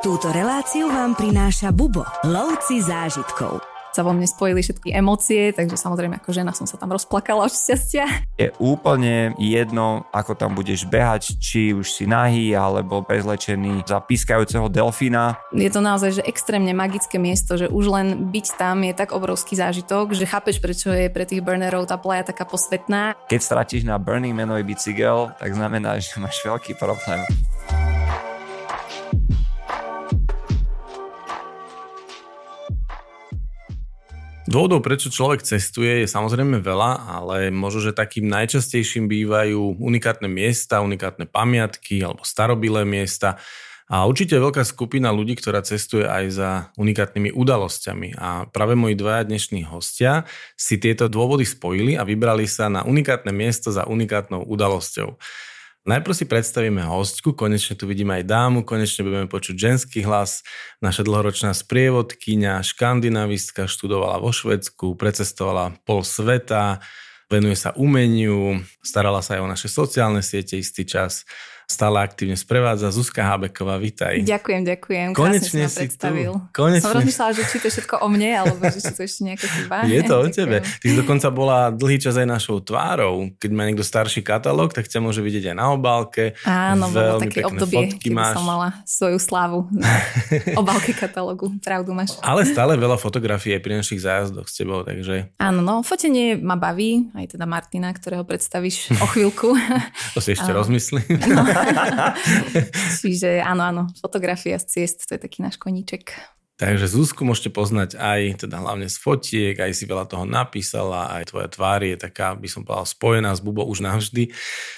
Túto reláciu vám prináša Bubo, lovci zážitkov sa vo mne spojili všetky emócie, takže samozrejme ako žena som sa tam rozplakala od šťastia. Je úplne jedno, ako tam budeš behať, či už si nahý alebo prezlečený za pískajúceho delfína. Je to naozaj že extrémne magické miesto, že už len byť tam je tak obrovský zážitok, že chápeš, prečo je pre tých burnerov tá plaja taká posvetná. Keď stratíš na Burning Manový bicykel, tak znamená, že máš veľký problém. Dôvodov, prečo človek cestuje, je samozrejme veľa, ale možno, že takým najčastejším bývajú unikátne miesta, unikátne pamiatky alebo starobilé miesta. A určite veľká skupina ľudí, ktorá cestuje aj za unikátnymi udalosťami. A práve moji dvaja dnešní hostia si tieto dôvody spojili a vybrali sa na unikátne miesto za unikátnou udalosťou. Najprv si predstavíme hostku, konečne tu vidíme aj dámu, konečne budeme počuť ženský hlas. Naša dlhoročná sprievodkyňa, škandinavistka, študovala vo Švedsku, precestovala pol sveta, venuje sa umeniu, starala sa aj o naše sociálne siete istý čas stále aktívne sprevádza. Zuzka Hábeková, vitaj. Ďakujem, ďakujem. Konečne si predstavil. tu. Konečne. Som rozmýšľala, že či to je všetko o mne, alebo že či to ešte nejaká chyba. Je to o tebe. Ty si dokonca bola dlhý čas aj našou tvárou. Keď má niekto starší katalóg, tak ťa môže vidieť aj na obálke. Áno, bolo také obdobie, keď máš. som mala svoju slávu na obálke katalógu. Pravdu máš. Ale stále veľa fotografií aj pri našich zájazdoch s tebou, takže... Áno, no, fotenie ma baví, aj teda Martina, ktorého predstavíš o chvíľku. to si ešte rozmyslím. No. Čiže áno, áno, fotografia z ciest, to je taký náš koníček. Takže Zuzku môžete poznať aj teda hlavne z fotiek, aj si veľa toho napísala, aj tvoja tvár je taká, by som povedal, spojená s Bubo už navždy.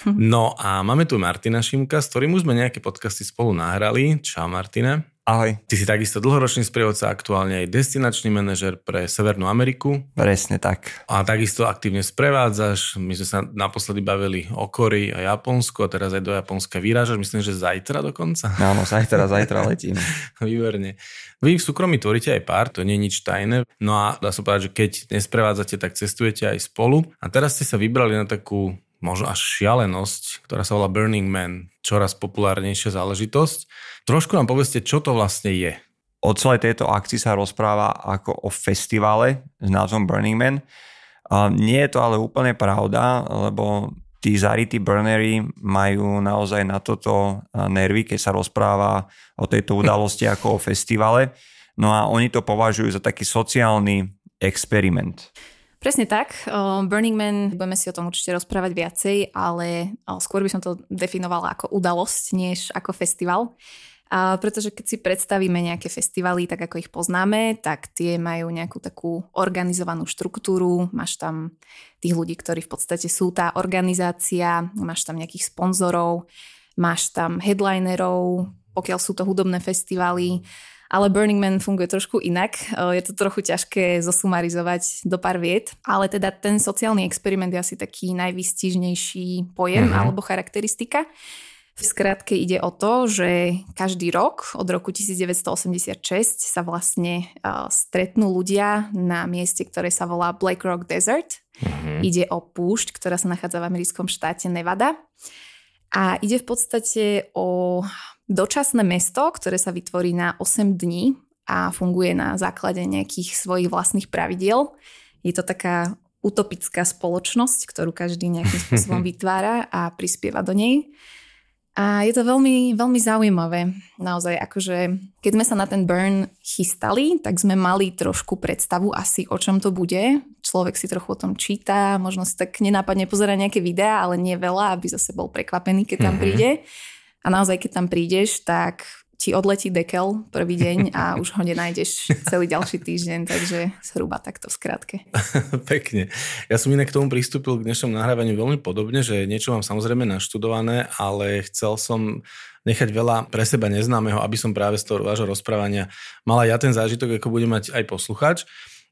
Mhm. No a máme tu Martina Šimka, s ktorým už sme nejaké podcasty spolu nahrali. Čau Martina. Ahoj. Ty si takisto dlhoročný sprievodca, aktuálne aj destinačný manažer pre Severnú Ameriku. Presne tak. A takisto aktívne sprevádzaš. My sme sa naposledy bavili o Kori a Japonsku a teraz aj do Japonska vyrážaš. Myslím, že zajtra dokonca. Áno, zajtra, zajtra letím. Výborne. Vy v súkromí tvoríte aj pár, to nie je nič tajné. No a dá sa povedať, že keď nesprevádzate, tak cestujete aj spolu. A teraz ste sa vybrali na takú možno až šialenosť, ktorá sa volá Burning Man, čoraz populárnejšia záležitosť. Trošku nám povedzte, čo to vlastne je. O celej tejto akcii sa rozpráva ako o festivale s názvom Burning Man. A nie je to ale úplne pravda, lebo tí zarytí burnery majú naozaj na toto nervy, keď sa rozpráva o tejto udalosti ako o festivale. No a oni to považujú za taký sociálny experiment. Presne tak. Burning Man, budeme si o tom určite rozprávať viacej, ale skôr by som to definovala ako udalosť, než ako festival. A pretože keď si predstavíme nejaké festivaly, tak ako ich poznáme, tak tie majú nejakú takú organizovanú štruktúru, máš tam tých ľudí, ktorí v podstate sú tá organizácia, máš tam nejakých sponzorov, máš tam headlinerov, pokiaľ sú to hudobné festivaly, ale Burning Man funguje trošku inak. Je to trochu ťažké zosumarizovať do pár viet, ale teda ten sociálny experiment je asi taký najvýstižnejší pojem mm-hmm. alebo charakteristika. V skratke ide o to, že každý rok od roku 1986 sa vlastne uh, stretnú ľudia na mieste, ktoré sa volá Black Rock Desert. Mm-hmm. Ide o púšť, ktorá sa nachádza v americkom štáte Nevada. A ide v podstate o dočasné mesto, ktoré sa vytvorí na 8 dní a funguje na základe nejakých svojich vlastných pravidiel. Je to taká utopická spoločnosť, ktorú každý nejakým spôsobom vytvára a prispieva do nej. A je to veľmi, veľmi zaujímavé. Naozaj, akože keď sme sa na ten burn chystali, tak sme mali trošku predstavu asi, o čom to bude. Človek si trochu o tom číta, možno si tak nenápadne pozera nejaké videá, ale nie veľa, aby zase bol prekvapený, keď tam mm-hmm. A naozaj, keď tam prídeš, tak ti odletí dekel prvý deň a už ho nenájdeš celý ďalší týždeň, takže zhruba takto v skratke. Pekne. Ja som inak k tomu pristúpil k dnešnom nahrávaniu veľmi podobne, že niečo mám samozrejme naštudované, ale chcel som nechať veľa pre seba neznámeho, aby som práve z toho vášho rozprávania mal aj ja ten zážitok, ako bude mať aj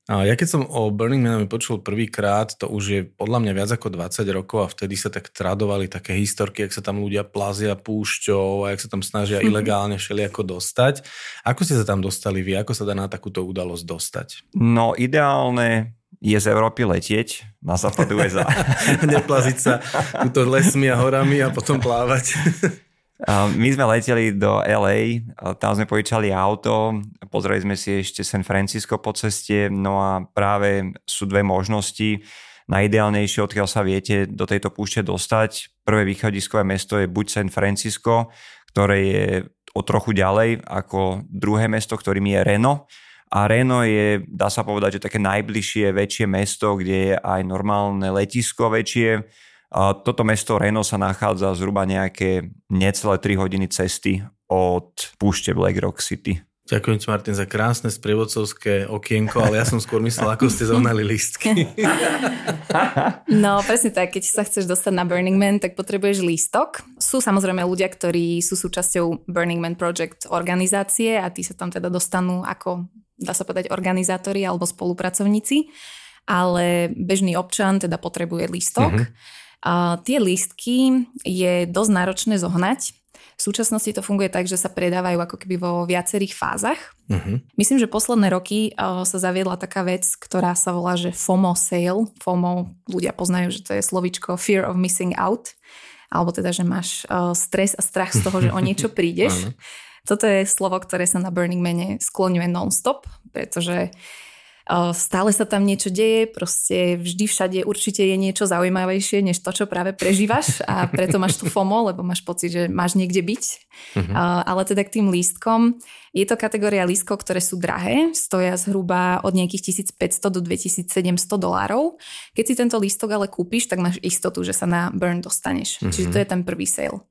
Ja keď som o Burning Man počul prvýkrát, to už je podľa mňa viac ako 20 rokov a vtedy sa tak tradovali také historky, ak sa tam ľudia plazia púšťou a jak sa tam snažia mm-hmm. ilegálne všelijako dostať. Ako ste sa tam dostali vy? Ako sa dá na takúto udalosť dostať? No ideálne je z Európy letieť na západ USA. Neplaziť sa túto lesmi a horami a potom plávať. My sme leteli do LA, tam sme požičali auto, pozreli sme si ešte San Francisco po ceste, no a práve sú dve možnosti. Najideálnejšie, odkiaľ sa viete do tejto púšte dostať. Prvé východiskové mesto je buď San Francisco, ktoré je o trochu ďalej ako druhé mesto, ktorým je Reno. A Reno je, dá sa povedať, že také najbližšie väčšie mesto, kde je aj normálne letisko väčšie, toto mesto Reno sa nachádza zhruba nejaké necelé 3 hodiny cesty od púšte Black Rock City. Ďakujem ti, Martin, za krásne sprievodcovské okienko, ale ja som skôr myslel, ako ste zohnali lístky. No, presne tak, keď sa chceš dostať na Burning Man, tak potrebuješ lístok. Sú samozrejme ľudia, ktorí sú súčasťou Burning Man Project organizácie a tí sa tam teda dostanú ako, dá sa povedať, organizátori alebo spolupracovníci, ale bežný občan teda potrebuje lístok. Mm-hmm a tie lístky je dosť náročné zohnať. V súčasnosti to funguje tak, že sa predávajú ako keby vo viacerých fázach. Uh-huh. Myslím, že posledné roky uh, sa zaviedla taká vec, ktorá sa volá, že FOMO sale. FOMO ľudia poznajú, že to je slovičko Fear of Missing Out. Alebo teda, že máš uh, stres a strach z toho, že o niečo prídeš. Toto je slovo, ktoré sa na Burning Mane skloňuje non-stop, pretože uh, Stále sa tam niečo deje, proste vždy všade určite je niečo zaujímavejšie, než to, čo práve prežívaš a preto máš tu FOMO, lebo máš pocit, že máš niekde byť. Uh-huh. Ale teda k tým lístkom, je to kategória lístkov, ktoré sú drahé, stoja zhruba od nejakých 1500 do 2700 dolárov. Keď si tento lístok ale kúpiš, tak máš istotu, že sa na Burn dostaneš. Uh-huh. Čiže to je ten prvý sale.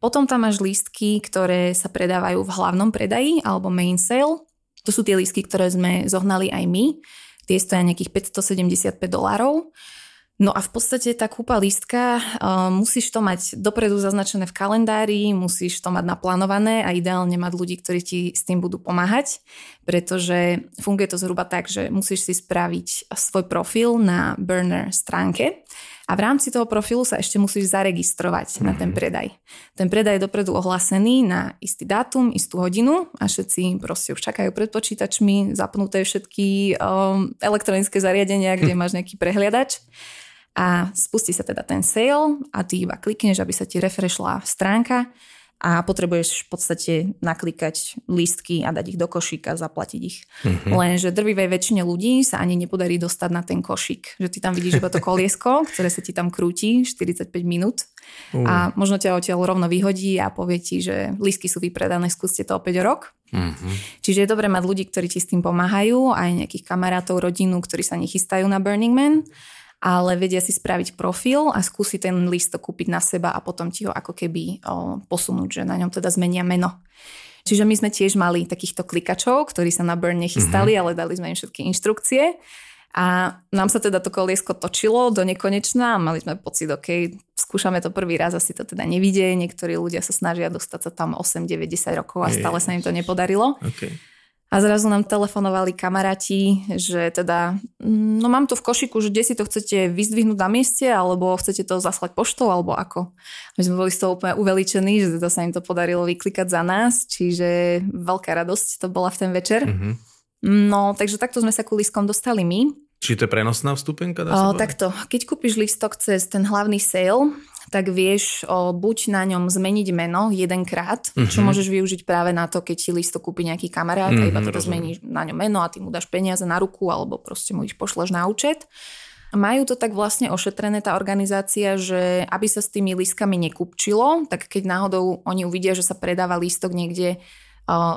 Potom tam máš lístky, ktoré sa predávajú v hlavnom predaji alebo main sale. To sú tie lístky, ktoré sme zohnali aj my. Tie stoja nejakých 575 dolárov. No a v podstate tá kúpa lístka, uh, musíš to mať dopredu zaznačené v kalendári, musíš to mať naplánované a ideálne mať ľudí, ktorí ti s tým budú pomáhať, pretože funguje to zhruba tak, že musíš si spraviť svoj profil na burner stránke a v rámci toho profilu sa ešte musíš zaregistrovať mm-hmm. na ten mhm. predaj. Ten predaj je dopredu ohlásený na istý dátum, istú hodinu a všetci proste už čakajú pred počítačmi, zapnuté všetky um, elektronické zariadenia, kde máš nejaký prehliadač a spustí sa teda ten sale a ty iba klikneš, aby sa ti refreshla stránka a potrebuješ v podstate naklikať lístky a dať ich do košíka, zaplatiť ich. Mm-hmm. Lenže drvivej väčšine ľudí sa ani nepodarí dostať na ten košík. Že ty tam vidíš iba to koliesko, ktoré sa ti tam krúti 45 minút uh. a možno ťa odtiaľ rovno vyhodí a povie ti, že lístky sú vypredané, skúste to opäť rok. Mm-hmm. Čiže je dobré mať ľudí, ktorí ti s tým pomáhajú, aj nejakých kamarátov, rodinu, ktorí sa nechystajú na Burning Man ale vedia si spraviť profil a skúsiť ten list kúpiť na seba a potom ti ho ako keby o, posunúť, že na ňom teda zmenia meno. Čiže my sme tiež mali takýchto klikačov, ktorí sa na Burn nechystali, mm-hmm. ale dali sme im všetky inštrukcie. A nám sa teda to koliesko točilo do nekonečna a mali sme pocit, OK, skúšame to prvý raz, asi to teda nevidie. Niektorí ľudia sa snažia dostať sa tam 8, 9, 10 rokov a stále sa im to nepodarilo. Okay. A zrazu nám telefonovali kamaráti, že teda, mm, no mám to v košiku, že kde si to chcete vyzdvihnúť na mieste, alebo chcete to zaslať poštou, alebo ako. My sme boli z toho úplne uveličení, že teda sa im to podarilo vyklikať za nás, čiže veľká radosť to bola v ten večer. Mm-hmm. No, takže takto sme sa ku lístkom dostali my. Či to je prenosná vstupenka? Dá o, takto, keď kúpiš lístok cez ten hlavný sale, tak vieš o, buď na ňom zmeniť meno jedenkrát, uh-huh. čo mhm. môžeš využiť práve na to, keď ti listo kúpi nejaký kamarát uh-huh, a iba teda zmeníš na ňom meno a ty mu dáš peniaze na ruku alebo proste mu ich pošleš na účet. Majú to tak vlastne ošetrené tá organizácia, že aby sa s tými lístkami nekupčilo, tak keď náhodou oni uvidia, že sa predáva lístok niekde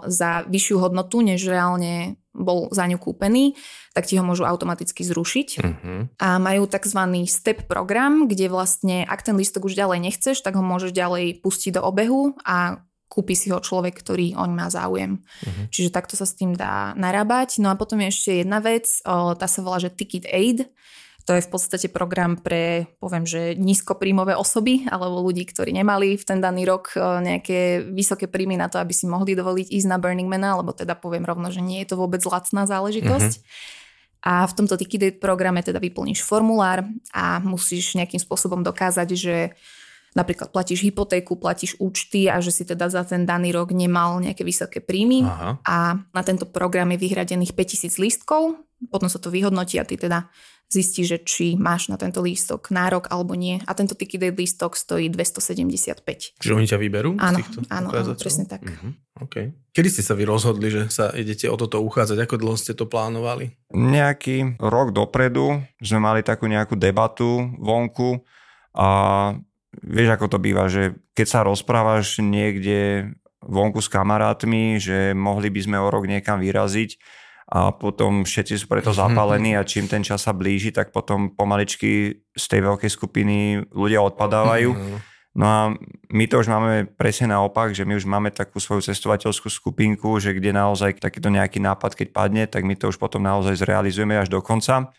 za vyššiu hodnotu, než reálne bol za ňu kúpený, tak ti ho môžu automaticky zrušiť. Uh-huh. A majú tzv. step program, kde vlastne, ak ten lístok už ďalej nechceš, tak ho môžeš ďalej pustiť do obehu a kúpi si ho človek, ktorý oň má záujem. Uh-huh. Čiže takto sa s tým dá narábať. No a potom je ešte jedna vec, tá sa volá, že Ticket Aid. To je v podstate program pre, poviem, že nízkopríjmové osoby alebo ľudí, ktorí nemali v ten daný rok e, nejaké vysoké príjmy na to, aby si mohli dovoliť ísť na Burning Man, alebo teda poviem rovno, že nie je to vôbec lacná záležitosť. Mm-hmm. A v tomto Ticket programe teda vyplníš formulár a musíš nejakým spôsobom dokázať, že napríklad platíš hypotéku, platíš účty a že si teda za ten daný rok nemal nejaké vysoké príjmy. Aha. A na tento program je vyhradených 5000 lístkov potom sa to vyhodnotí a ty teda zistí, že či máš na tento lístok nárok alebo nie. A tento ticket aid lístok stojí 275. Čiže oni ťa vyberú? Áno, z týchto áno, áno, presne tak. Uh-huh. Okay. Kedy ste sa vy rozhodli, že sa idete o toto uchádzať? Ako dlho ste to plánovali? Nejaký rok dopredu sme mali takú nejakú debatu vonku a vieš, ako to býva, že keď sa rozprávaš niekde vonku s kamarátmi, že mohli by sme o rok niekam vyraziť, a potom všetci sú preto zapálení a čím ten čas sa blíži, tak potom pomaličky z tej veľkej skupiny ľudia odpadávajú. Mhm. No a my to už máme presne naopak, že my už máme takú svoju cestovateľskú skupinku, že kde naozaj takýto nejaký nápad, keď padne, tak my to už potom naozaj zrealizujeme až do konca.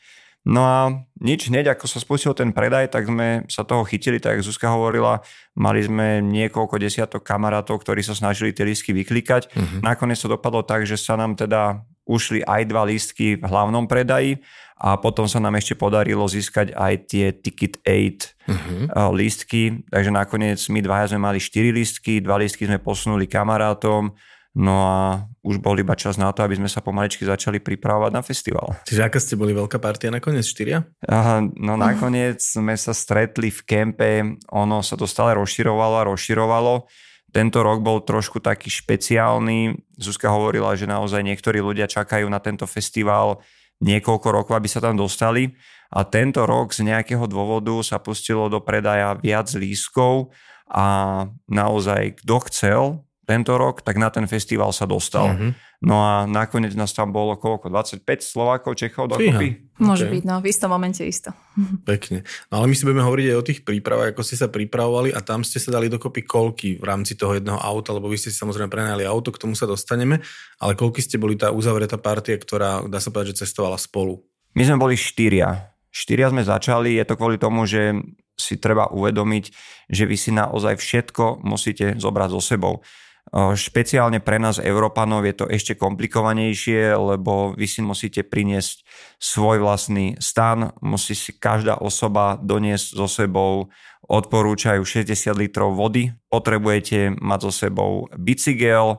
No a nič, hneď ako sa spustil ten predaj, tak sme sa toho chytili, tak Zuzka hovorila, mali sme niekoľko desiatok kamarátov, ktorí sa snažili tie lístky vyklikať. Uh-huh. Nakoniec to dopadlo tak, že sa nám teda ušli aj dva lístky v hlavnom predaji a potom sa nám ešte podarilo získať aj tie Ticket 8 uh-huh. lístky, takže nakoniec my dvaja sme mali 4 lístky, dva lístky sme posunuli kamarátom, no a už bol iba čas na to, aby sme sa pomaličky začali pripravovať na festival. Čiže aká ste boli veľká partia nakoniec? Štyria? Aha, no nakoniec sme sa stretli v kempe, ono sa to stále rozširovalo a rozširovalo tento rok bol trošku taký špeciálny. Zuzka hovorila, že naozaj niektorí ľudia čakajú na tento festival niekoľko rokov, aby sa tam dostali. A tento rok z nejakého dôvodu sa pustilo do predaja viac lískov a naozaj kto chcel tento rok, tak na ten festival sa dostal. Mm-hmm. No a nakoniec nás tam bolo koľko? 25 Slovákov, Čechov dokopy? Môže okay. byť, no v istom momente isto. Pekne. No ale my si budeme hovoriť aj o tých prípravách, ako ste sa pripravovali a tam ste sa dali dokopy koľky v rámci toho jedného auta, lebo vy ste si samozrejme prenajali auto, k tomu sa dostaneme, ale koľky ste boli tá uzavretá partia, ktorá, dá sa povedať, že cestovala spolu? My sme boli štyria. Štyria sme začali, je to kvôli tomu, že si treba uvedomiť, že vy si naozaj všetko musíte zobrať so sebou. Špeciálne pre nás, Európanov, je to ešte komplikovanejšie, lebo vy si musíte priniesť svoj vlastný stan, musí si každá osoba doniesť so sebou, odporúčajú 60 litrov vody, potrebujete mať so sebou bicykel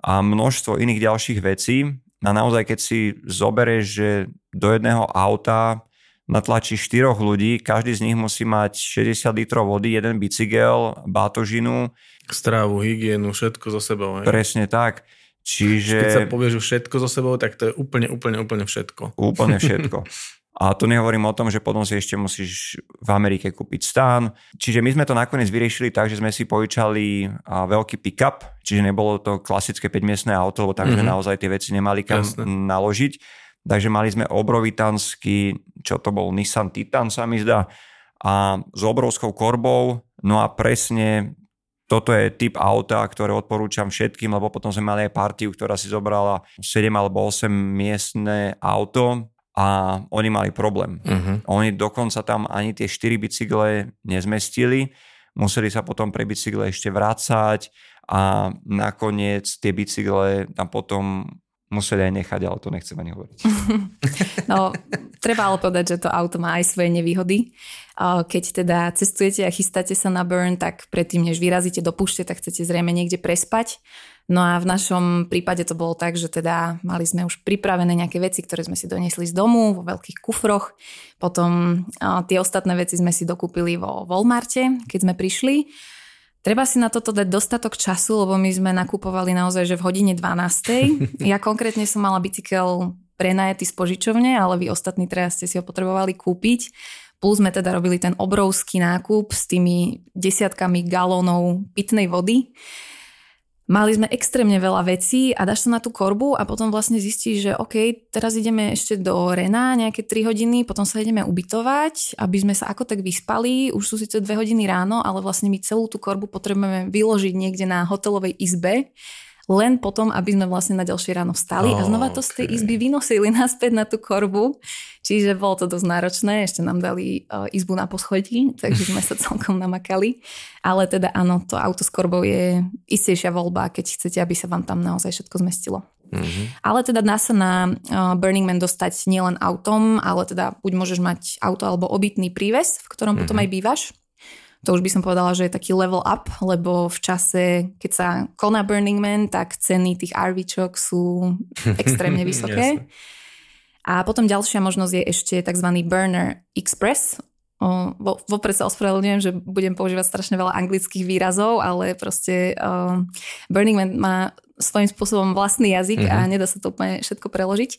a množstvo iných ďalších vecí. A naozaj, keď si zoberieš, že do jedného auta natlačí štyroch ľudí, každý z nich musí mať 60 litrov vody, jeden bicykel, bátožinu, Strávu, hygienu, všetko so sebou. Hej. Presne tak. Čiže... Keď sa povieš všetko so sebou, tak to je úplne, úplne, úplne všetko. Úplne všetko. A tu nehovorím o tom, že potom si ešte musíš v Amerike kúpiť stán. Čiže my sme to nakoniec vyriešili tak, že sme si požičali veľký pick-up, čiže nebolo to klasické 5-miestné auto, lebo tam mm-hmm. sme mhm. naozaj tie veci nemali kam Jasne. naložiť. Takže mali sme obrovitánsky, čo to bol, Nissan Titan sa mi zdá, a s obrovskou korbou, no a presne toto je typ auta, ktoré odporúčam všetkým, lebo potom sme mali aj partiu, ktorá si zobrala 7 alebo 8 miestne auto a oni mali problém. Uh-huh. Oni dokonca tam ani tie 4 bicykle nezmestili, museli sa potom pre bicykle ešte vrácať a nakoniec tie bicykle tam potom museli aj nechať, ale to nechcem ani hovoriť. No, treba ale povedať, že to auto má aj svoje nevýhody. Keď teda cestujete a chystáte sa na burn, tak predtým, než vyrazíte do púšte, tak chcete zrejme niekde prespať. No a v našom prípade to bolo tak, že teda mali sme už pripravené nejaké veci, ktoré sme si doniesli z domu vo veľkých kufroch. Potom tie ostatné veci sme si dokúpili vo Walmarte, keď sme prišli. Treba si na toto dať dostatok času, lebo my sme nakupovali naozaj, že v hodine 12. Ja konkrétne som mala bicykel prenajatý z požičovne, ale vy ostatní teraz ste si ho potrebovali kúpiť. Plus sme teda robili ten obrovský nákup s tými desiatkami galónov pitnej vody. Mali sme extrémne veľa vecí a dáš sa na tú korbu a potom vlastne zistíš, že OK, teraz ideme ešte do Rena nejaké 3 hodiny, potom sa ideme ubytovať, aby sme sa ako tak vyspali. Už sú síce 2 hodiny ráno, ale vlastne my celú tú korbu potrebujeme vyložiť niekde na hotelovej izbe len potom, aby sme vlastne na ďalšie ráno vstali oh, a znova to z tej izby vynosili naspäť na tú korbu. Čiže bolo to dosť náročné, ešte nám dali uh, izbu na poschodí, takže sme sa celkom namakali. Ale teda áno, to auto s korbou je istejšia voľba, keď chcete, aby sa vám tam naozaj všetko zmestilo. Mm-hmm. Ale teda dá sa na uh, Burning Man dostať nielen autom, ale teda buď môžeš mať auto alebo obytný príves, v ktorom mm-hmm. potom aj bývaš to už by som povedala, že je taký level up, lebo v čase, keď sa koná Burning Man, tak ceny tých RVčok sú extrémne vysoké. A potom ďalšia možnosť je ešte tzv. Burner Express. O, vo, vopred sa ospravedlňujem, že budem používať strašne veľa anglických výrazov, ale proste um, Burning Man má svojím spôsobom vlastný jazyk mm-hmm. a mhm. nedá sa to úplne všetko preložiť.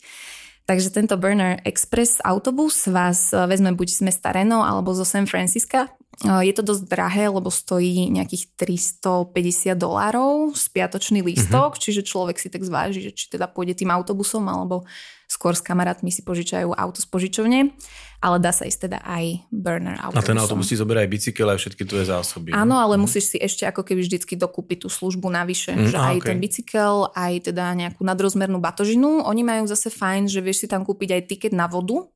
Takže tento Burner Express autobus vás vezme buď z mesta Reno alebo zo San Francisca. Je to dosť drahé, lebo stojí nejakých 350 dolárov spiatočný lístok, mm-hmm. čiže človek si tak zváži, že či teda pôjde tým autobusom alebo skôr s kamarátmi si požičajú auto z požičovne, ale dá sa ísť teda aj burner autobusom. A ten autobus si zoberie aj bicykel aj všetky tvoje zásoby. Áno, ale mm. musíš si ešte ako keby vždycky dokúpiť tú službu navyše, mm, že aj okay. ten bicykel, aj teda nejakú nadrozmernú batožinu. Oni majú zase fajn, že vieš si tam kúpiť aj tiket na vodu,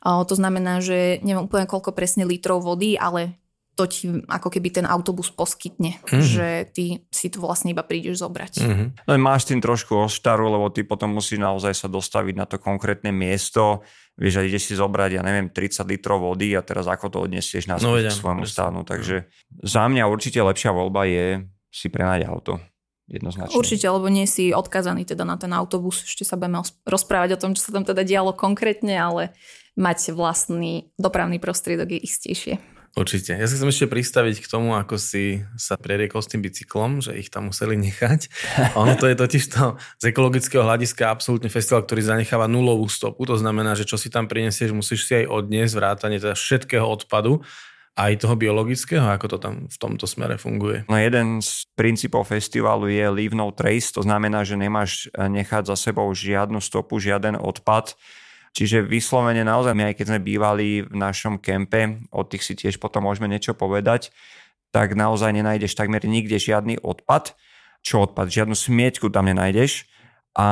to znamená, že neviem úplne koľko presne litrov vody, ale to ti ako keby ten autobus poskytne, mm-hmm. že ty si to vlastne iba prídeš zobrať. Mm-hmm. No máš tým trošku oštaru, lebo ty potom musíš naozaj sa dostaviť na to konkrétne miesto, vieš, a ideš si zobrať, ja neviem, 30 litrov vody a teraz ako to odnesieš na no, svojmu stánu. Takže za mňa určite lepšia voľba je si prenať auto. Jednoznačne. Určite, lebo nie si odkazaný teda na ten autobus. Ešte sa budeme rozprávať o tom, čo sa tam teda dialo konkrétne, ale mať vlastný dopravný prostriedok je istejšie. Určite. Ja sa chcem ešte pristaviť k tomu, ako si sa preriekol s tým bicyklom, že ich tam museli nechať. ono to je totiž to z ekologického hľadiska absolútne festival, ktorý zanecháva nulovú stopu. To znamená, že čo si tam prinesieš, musíš si aj odniesť vrátanie teda všetkého odpadu aj toho biologického, ako to tam v tomto smere funguje? No jeden z princípov festivalu je leave no trace, to znamená, že nemáš nechať za sebou žiadnu stopu, žiaden odpad Čiže vyslovene naozaj my, aj keď sme bývali v našom kempe, od tých si tiež potom môžeme niečo povedať, tak naozaj nenájdeš takmer nikde žiadny odpad. Čo odpad? Žiadnu smieťku tam nenájdeš. A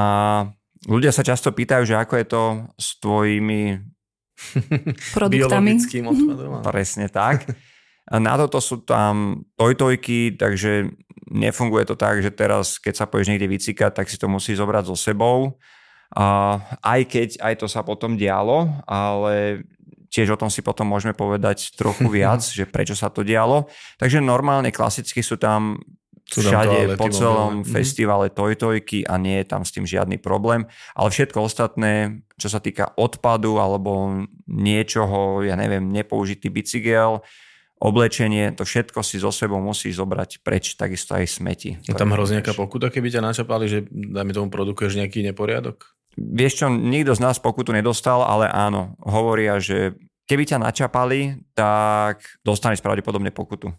ľudia sa často pýtajú, že ako je to s tvojimi produktami. Biologickým odpadom. Presne tak. A na toto sú tam tojtojky, takže nefunguje to tak, že teraz, keď sa poješ niekde vycikať, tak si to musí zobrať so sebou aj keď aj to sa potom dialo, ale tiež o tom si potom môžeme povedať trochu viac, že prečo sa to dialo. Takže normálne klasicky sú tam sú všade po celom mm. festivale tojtojky a nie je tam s tým žiadny problém. Ale všetko ostatné, čo sa týka odpadu alebo niečoho, ja neviem, nepoužitý bicykel, oblečenie, to všetko si so sebou musíš zobrať preč, takisto aj smeti. Je tam hrozne nejaká pokuta, keby ťa načapali, že dajme tomu produkuješ nejaký neporiadok? Vieš čo, nikto z nás pokutu nedostal, ale áno, hovoria, že keby ťa načapali, tak dostaneš pravdepodobne pokutu.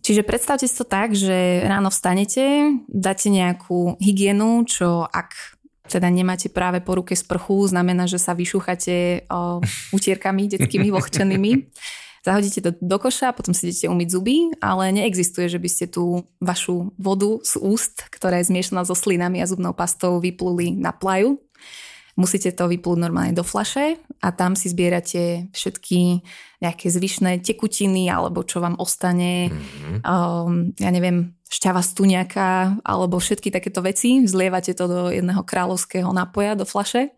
Čiže predstavte si to tak, že ráno vstanete, dáte nejakú hygienu, čo ak teda nemáte práve po ruke sprchu, znamená, že sa vyšúchate o, utierkami detskými vlhčenými. Zahodíte to do koša, potom si idete umyť zuby, ale neexistuje, že by ste tú vašu vodu z úst, ktorá je zmiešaná so slinami a zubnou pastou, vypluli na plaju musíte to vyplúť normálne do flaše a tam si zbierate všetky nejaké zvyšné tekutiny alebo čo vám ostane, mm-hmm. um, ja neviem, šťava stuniaka alebo všetky takéto veci. Zlievate to do jedného kráľovského nápoja do flaše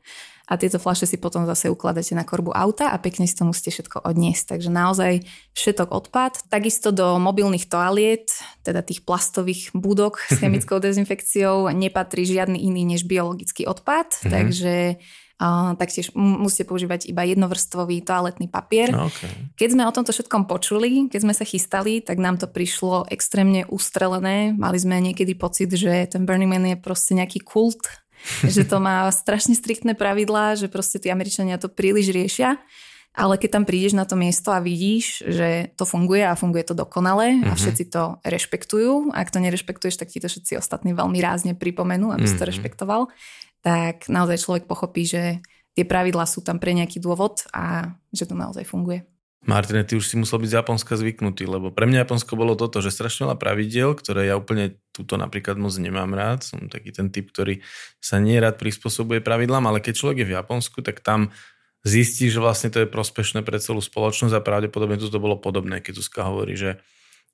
a tieto fľaše si potom zase ukladáte na korbu auta a pekne si to musíte všetko odniesť. Takže naozaj všetok odpad. Takisto do mobilných toaliet, teda tých plastových budok s chemickou dezinfekciou nepatrí žiadny iný než biologický odpad, mm-hmm. takže Uh, taktiež musíte používať iba jednovrstvový toaletný papier. No, okay. Keď sme o tomto všetkom počuli, keď sme sa chystali, tak nám to prišlo extrémne ustrelené. Mali sme niekedy pocit, že ten Burning Man je proste nejaký kult že to má strašne striktné pravidlá, že proste tí Američania to príliš riešia. Ale keď tam prídeš na to miesto a vidíš, že to funguje a funguje to dokonale a mhm. všetci to rešpektujú, ak to nerešpektuješ, tak ti to všetci ostatní veľmi rázne pripomenú, aby si to mhm. rešpektoval, tak naozaj človek pochopí, že tie pravidlá sú tam pre nejaký dôvod a že to naozaj funguje. Martine, ty už si musel byť z Japonska zvyknutý, lebo pre mňa Japonsko bolo toto, že strašne veľa pravidiel, ktoré ja úplne túto napríklad moc nemám rád. Som taký ten typ, ktorý sa nie rád prispôsobuje pravidlám, ale keď človek je v Japonsku, tak tam zistí, že vlastne to je prospešné pre celú spoločnosť a pravdepodobne to bolo podobné, keď Zuzka hovorí, že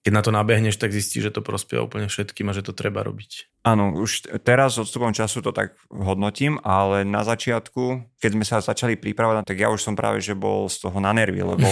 keď na to nabehneš, tak zistíš, že to prospieva úplne všetkým a že to treba robiť. Áno, už teraz odstupom času to tak hodnotím, ale na začiatku, keď sme sa začali pripravovať, tak ja už som práve, že bol z toho na nervy, lebo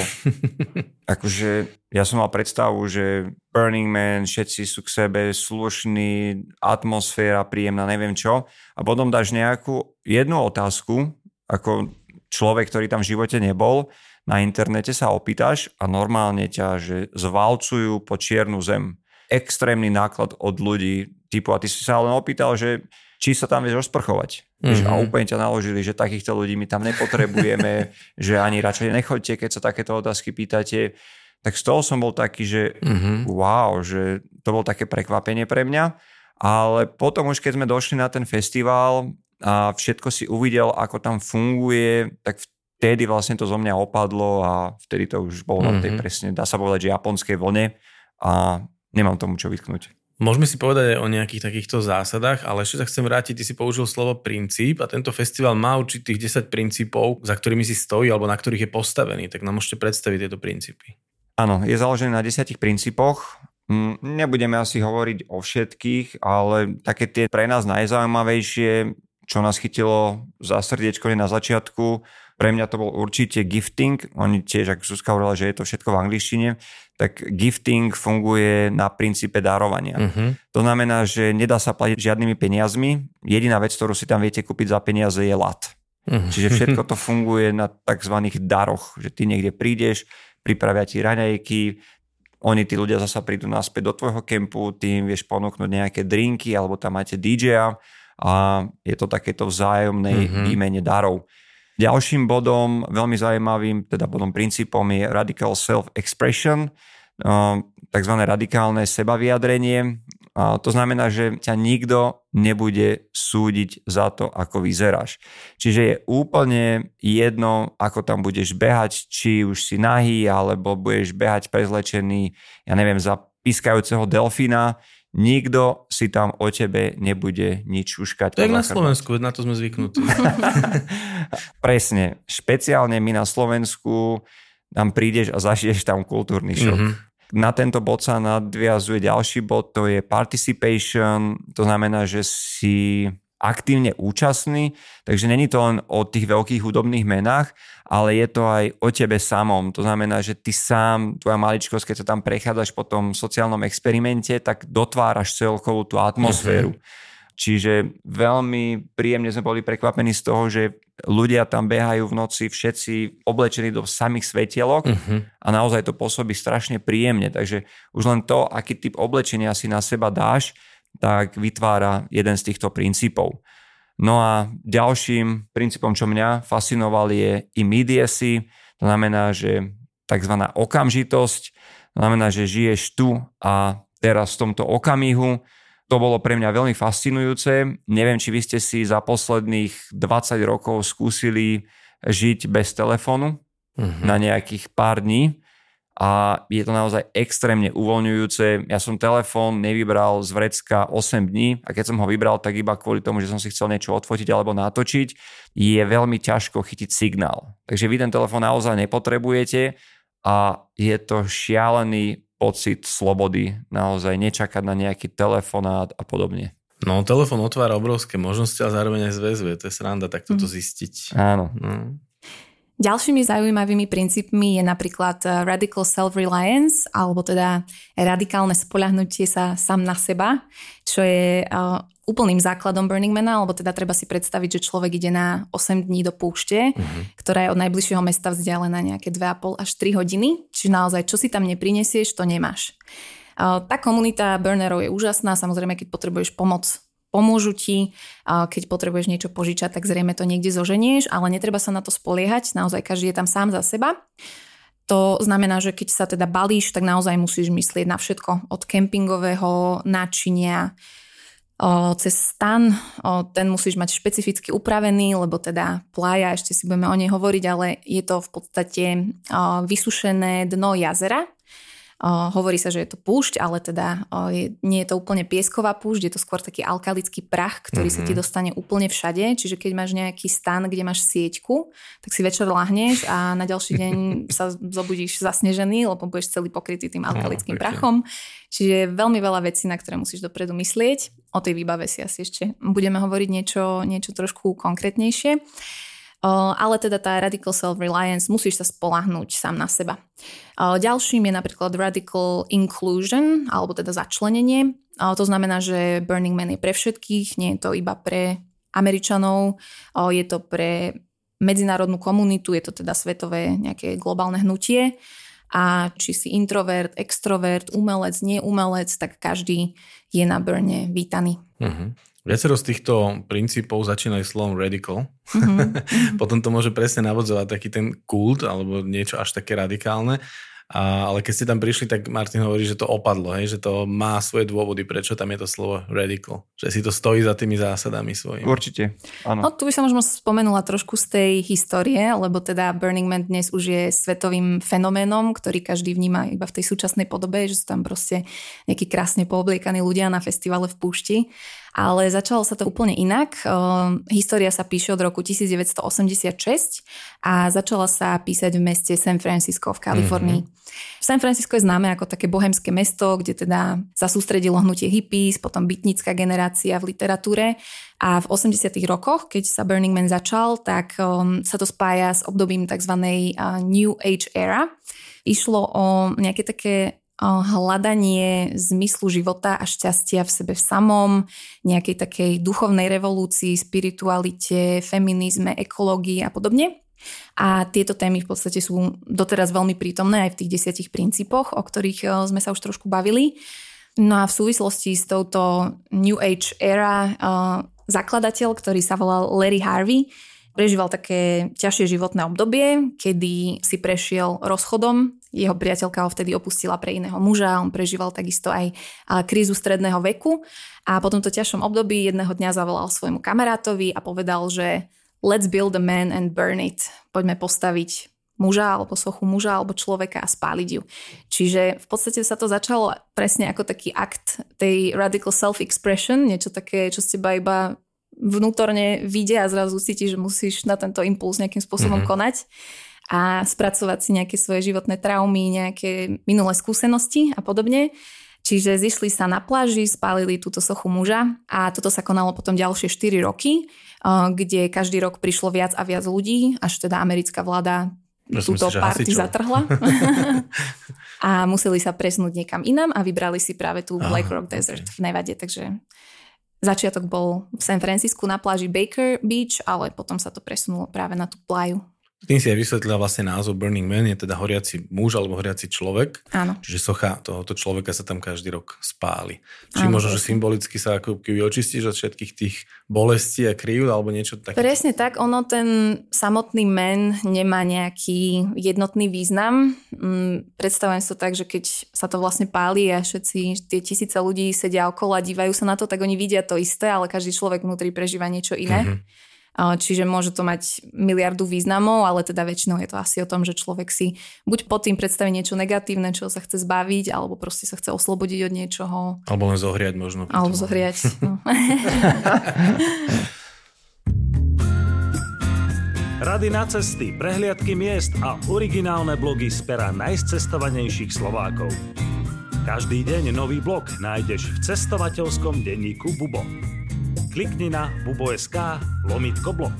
akože ja som mal predstavu, že Burning Man, všetci sú k sebe slušní, atmosféra príjemná, neviem čo. A potom dáš nejakú jednu otázku, ako človek, ktorý tam v živote nebol, na internete sa opýtaš a normálne ťa, že zvalcujú po čiernu zem. Extrémny náklad od ľudí, typu a ty si sa len opýtal, že či sa tam vieš rozprchovať. Mm-hmm. A mhm. úplne ťa naložili, že takýchto ľudí my tam nepotrebujeme, že ani radšej nechoďte, keď sa takéto otázky pýtate. Tak z toho som bol taký, že mm-hmm. wow, že to bolo také prekvapenie pre mňa. Ale potom už keď sme došli na ten festival a všetko si uvidel, ako tam funguje, tak vtedy vlastne to zo mňa opadlo a vtedy to už bolo mm-hmm. na tej mhm. presne, dá sa povedať, že japonskej vlne a nemám tomu čo vytknúť. Môžeme si povedať aj o nejakých takýchto zásadách, ale ešte sa chcem vrátiť, ty si použil slovo princíp a tento festival má určitých 10 princípov, za ktorými si stojí alebo na ktorých je postavený, tak nám môžete predstaviť tieto princípy. Áno, je založený na 10 princípoch. Mm, nebudeme asi hovoriť o všetkých, ale také tie pre nás najzaujímavejšie, čo nás chytilo za srdiečko na začiatku, pre mňa to bol určite gifting. Oni tiež, ako Zuzka hovorila, že je to všetko v angličtine, tak gifting funguje na princípe darovania. Uh-huh. To znamená, že nedá sa platiť žiadnymi peniazmi. Jediná vec, ktorú si tam viete kúpiť za peniaze je lat. Uh-huh. Čiže všetko to funguje na tzv. daroch, že ty niekde prídeš, pripravia ti raňajky, oni, tí ľudia zasa prídu naspäť do tvojho kempu, ty im vieš ponúknuť nejaké drinky, alebo tam máte DJ-a a je to takéto vzájomnej mm-hmm. výmene darov. Ďalším bodom, veľmi zaujímavým, teda bodom princípom je radical self-expression, tzv. radikálne sebavyjadrenie. To znamená, že ťa nikto nebude súdiť za to, ako vyzeráš. Čiže je úplne jedno, ako tam budeš behať, či už si nahý, alebo budeš behať prezlečený, ja neviem, za pískajúceho delfína nikto si tam o tebe nebude nič uškať. Tak na Slovensku, na to sme zvyknutí. Presne. Špeciálne my na Slovensku tam prídeš a zažiješ tam kultúrny šok. Mm-hmm. Na tento bod sa nadviazuje ďalší bod, to je participation, to znamená, že si aktívne účastný, takže není to len o tých veľkých hudobných menách, ale je to aj o tebe samom. To znamená, že ty sám, tvoja maličkosť, keď sa tam prechádzaš po tom sociálnom experimente, tak dotváraš celkovú tú atmosféru. Mm-hmm. Čiže veľmi príjemne sme boli prekvapení z toho, že ľudia tam behajú v noci všetci oblečení do samých svetielok uh-huh. a naozaj to pôsobí strašne príjemne. Takže už len to, aký typ oblečenia si na seba dáš, tak vytvára jeden z týchto princípov. No a ďalším princípom, čo mňa fascinoval, je immediacy, to znamená, že tzv. okamžitosť, to znamená, že žiješ tu a teraz v tomto okamihu. To bolo pre mňa veľmi fascinujúce. Neviem, či vy ste si za posledných 20 rokov skúsili žiť bez telefónu uh-huh. na nejakých pár dní a je to naozaj extrémne uvoľňujúce. Ja som telefón nevybral z vrecka 8 dní a keď som ho vybral, tak iba kvôli tomu, že som si chcel niečo odfotiť alebo natočiť, je veľmi ťažko chytiť signál. Takže vy ten telefón naozaj nepotrebujete a je to šialený pocit slobody, naozaj nečakať na nejaký telefonát a podobne. No, telefón otvára obrovské možnosti a zároveň aj zväzuje. To je sranda takto to mhm. zistiť. Áno. No. Ďalšími zaujímavými princípmi je napríklad eh, radical self-reliance, alebo teda radikálne spoľahnutie sa sám na seba, čo je uh, úplným základom Burning Mana, alebo teda treba si predstaviť, že človek ide na 8 dní do púšte, uh-huh. ktorá je od najbližšieho mesta vzdialená nejaké 2,5 až 3 hodiny, čiže naozaj, čo si tam neprinesieš, to nemáš. Uh, tá komunita burnerov je úžasná, samozrejme, keď potrebuješ pomoc pomôžu ti, keď potrebuješ niečo požičať, tak zrejme to niekde zoženieš, ale netreba sa na to spoliehať, naozaj každý je tam sám za seba. To znamená, že keď sa teda balíš, tak naozaj musíš myslieť na všetko, od kempingového náčinia, cez stan, ten musíš mať špecificky upravený, lebo teda plája, ešte si budeme o nej hovoriť, ale je to v podstate vysušené dno jazera, hovorí sa, že je to púšť, ale teda je, nie je to úplne piesková púšť, je to skôr taký alkalický prach, ktorý mm-hmm. sa ti mhm. dostane úplne všade. Čiže keď máš nejaký stan, kde máš sieťku, tak si večer lahneš a na ďalší deň sa zobudíš zasnežený, lebo budeš celý pokrytý tým no, alkalickým no, prachom. Čiže veľmi veľa vecí, na ktoré musíš dopredu myslieť. O tej výbave si asi ešte budeme hovoriť niečo, niečo trošku konkrétnejšie ale teda tá radical self-reliance, musíš sa spolahnúť sám na seba. Ďalším je napríklad radical inclusion, alebo teda začlenenie. To znamená, že Burning Man je pre všetkých, nie je to iba pre Američanov, je to pre medzinárodnú komunitu, je to teda svetové nejaké globálne hnutie a či si introvert, extrovert, umelec, neumelec, tak každý je na Burne vítaný. Uh-huh. Viacero z týchto princípov začínajú slovom radical. Mm-hmm. Potom to môže presne navodzovať taký ten kult alebo niečo až také radikálne. A, ale keď ste tam prišli, tak Martin hovorí, že to opadlo, hej, že to má svoje dôvody, prečo tam je to slovo radical. Že si to stojí za tými zásadami svojimi. Určite, áno. No tu by som možno spomenula trošku z tej histórie, lebo teda Burning Man dnes už je svetovým fenoménom, ktorý každý vníma iba v tej súčasnej podobe, že sú tam proste nejakí krásne poobliekaní ľudia na festivale v púšti ale začalo sa to úplne inak. Uh, história sa píše od roku 1986 a začala sa písať v meste San Francisco v Kalifornii. Mm-hmm. San Francisco je známe ako také bohemské mesto, kde teda sa sústredilo hnutie hippies, potom bytnická generácia v literatúre a v 80 rokoch, keď sa Burning Man začal, tak um, sa to spája s obdobím tzv. New Age era. Išlo o nejaké také hľadanie zmyslu života a šťastia v sebe samom, nejakej takej duchovnej revolúcii, spiritualite, feminizme, ekológii a podobne. A tieto témy v podstate sú doteraz veľmi prítomné aj v tých desiatich princípoch, o ktorých sme sa už trošku bavili. No a v súvislosti s touto New Age era zakladateľ, ktorý sa volal Larry Harvey, prežíval také ťažšie životné obdobie, kedy si prešiel rozchodom jeho priateľka ho vtedy opustila pre iného muža, on prežíval takisto aj krízu stredného veku a po tomto ťažšom období jedného dňa zavolal svojmu kamarátovi a povedal, že let's build a man and burn it. Poďme postaviť muža alebo sochu muža alebo človeka a spáliť ju. Čiže v podstate sa to začalo presne ako taký akt tej radical self-expression, niečo také, čo ste iba vnútorne vidia a zrazu cíti, že musíš na tento impuls nejakým spôsobom mm-hmm. konať a spracovať si nejaké svoje životné traumy, nejaké minulé skúsenosti a podobne. Čiže zišli sa na pláži, spálili túto sochu muža a toto sa konalo potom ďalšie 4 roky, kde každý rok prišlo viac a viac ľudí, až teda americká vláda Prosím túto party zatrhla. a museli sa presnúť niekam inam a vybrali si práve tú Black Rock Desert okay. v Nevade, takže začiatok bol v San Francisku na pláži Baker Beach, ale potom sa to presunulo práve na tú plaju tým si aj vysvetlila vlastne názov Burning Man, je teda horiaci muž alebo horiaci človek. Áno. Čiže socha tohoto človeka sa tam každý rok spáli. Či možno, že symbolicky sa ako keby očistíš od všetkých tých bolestí a krívd alebo niečo také. Presne tak, ono ten samotný men nemá nejaký jednotný význam. Mm, predstavujem si to tak, že keď sa to vlastne páli a všetci tie tisíce ľudí sedia okolo a dívajú sa na to, tak oni vidia to isté, ale každý človek vnútri prežíva niečo iné. Mm-hmm. Čiže môže to mať miliardu významov, ale teda väčšinou je to asi o tom, že človek si buď pod tým predstaví niečo negatívne, čo sa chce zbaviť, alebo proste sa chce oslobodiť od niečoho. Alebo len zohriať možno. Alebo zohriať. No. Rady na cesty, prehliadky miest a originálne blogy z pera najcestovanejších Slovákov. Každý deň nový blog nájdeš v cestovateľskom denníku Bubo klikni na bubo.sk lomitko blog.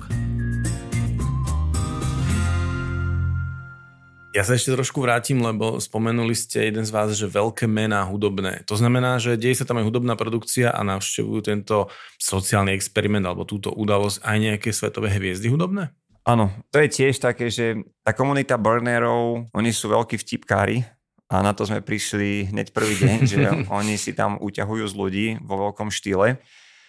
Ja sa ešte trošku vrátim, lebo spomenuli ste jeden z vás, že veľké mená hudobné. To znamená, že deje sa tam aj hudobná produkcia a navštevujú tento sociálny experiment alebo túto udalosť aj nejaké svetové hviezdy hudobné? Áno, to je tiež také, že tá komunita burnerov, oni sú veľkí vtipkári a na to sme prišli hneď prvý deň, že oni si tam uťahujú z ľudí vo veľkom štýle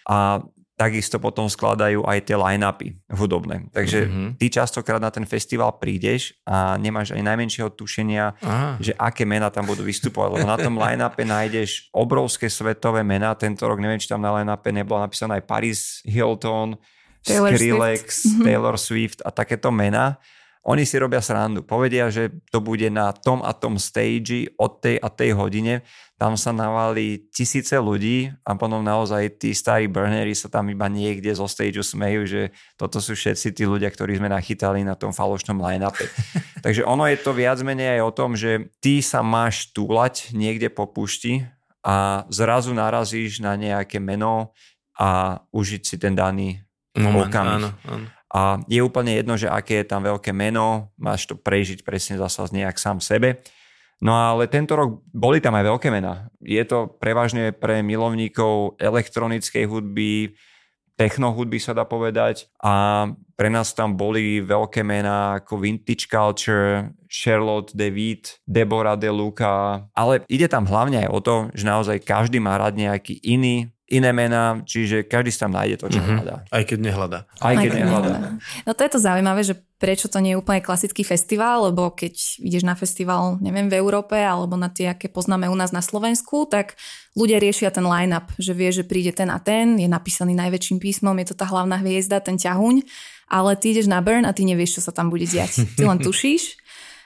a takisto potom skladajú aj tie line-upy hudobné. Takže mm-hmm. ty častokrát na ten festival prídeš a nemáš ani najmenšieho tušenia, Aha. že aké mená tam budú vystupovať, lebo na tom line-upe nájdeš obrovské svetové mená. Tento rok neviem, či tam na line-upe nebolo napísané aj Paris Hilton, Taylor Skrillex, Swift. Taylor Swift a takéto mená. Oni si robia srandu. Povedia, že to bude na tom a tom stage od tej a tej hodine. Tam sa navali tisíce ľudí a potom naozaj tí starí burnery sa tam iba niekde zo stage smejú, že toto sú všetci tí ľudia, ktorí sme nachytali na tom falošnom line-upe. Takže ono je to viac menej aj o tom, že ty sa máš túlať niekde po pušti a zrazu narazíš na nejaké meno a užiť si ten daný Moment, okamih. Áno, áno. A je úplne jedno, že aké je tam veľké meno, máš to prežiť presne zasa nejak sám sebe. No ale tento rok boli tam aj veľké mená. Je to prevažne pre milovníkov elektronickej hudby, techno hudby sa dá povedať a pre nás tam boli veľké mená ako Vintage Culture, Charlotte David, Deborah De Luca, ale ide tam hlavne aj o to, že naozaj každý má rád nejaký iný iné mená, čiže každý si tam nájde to, čo mm-hmm. hľadá. Aj keď nehľadá. Aj, Aj keď, keď nehľadá. No to je to zaujímavé, že prečo to nie je úplne klasický festival, lebo keď ideš na festival, neviem, v Európe alebo na tie, aké poznáme u nás na Slovensku, tak ľudia riešia ten line-up, že vie, že príde ten a ten, je napísaný najväčším písmom, je to tá hlavná hviezda, ten ťahuň, ale ty ideš na Burn a ty nevieš, čo sa tam bude diať. Ty len tušíš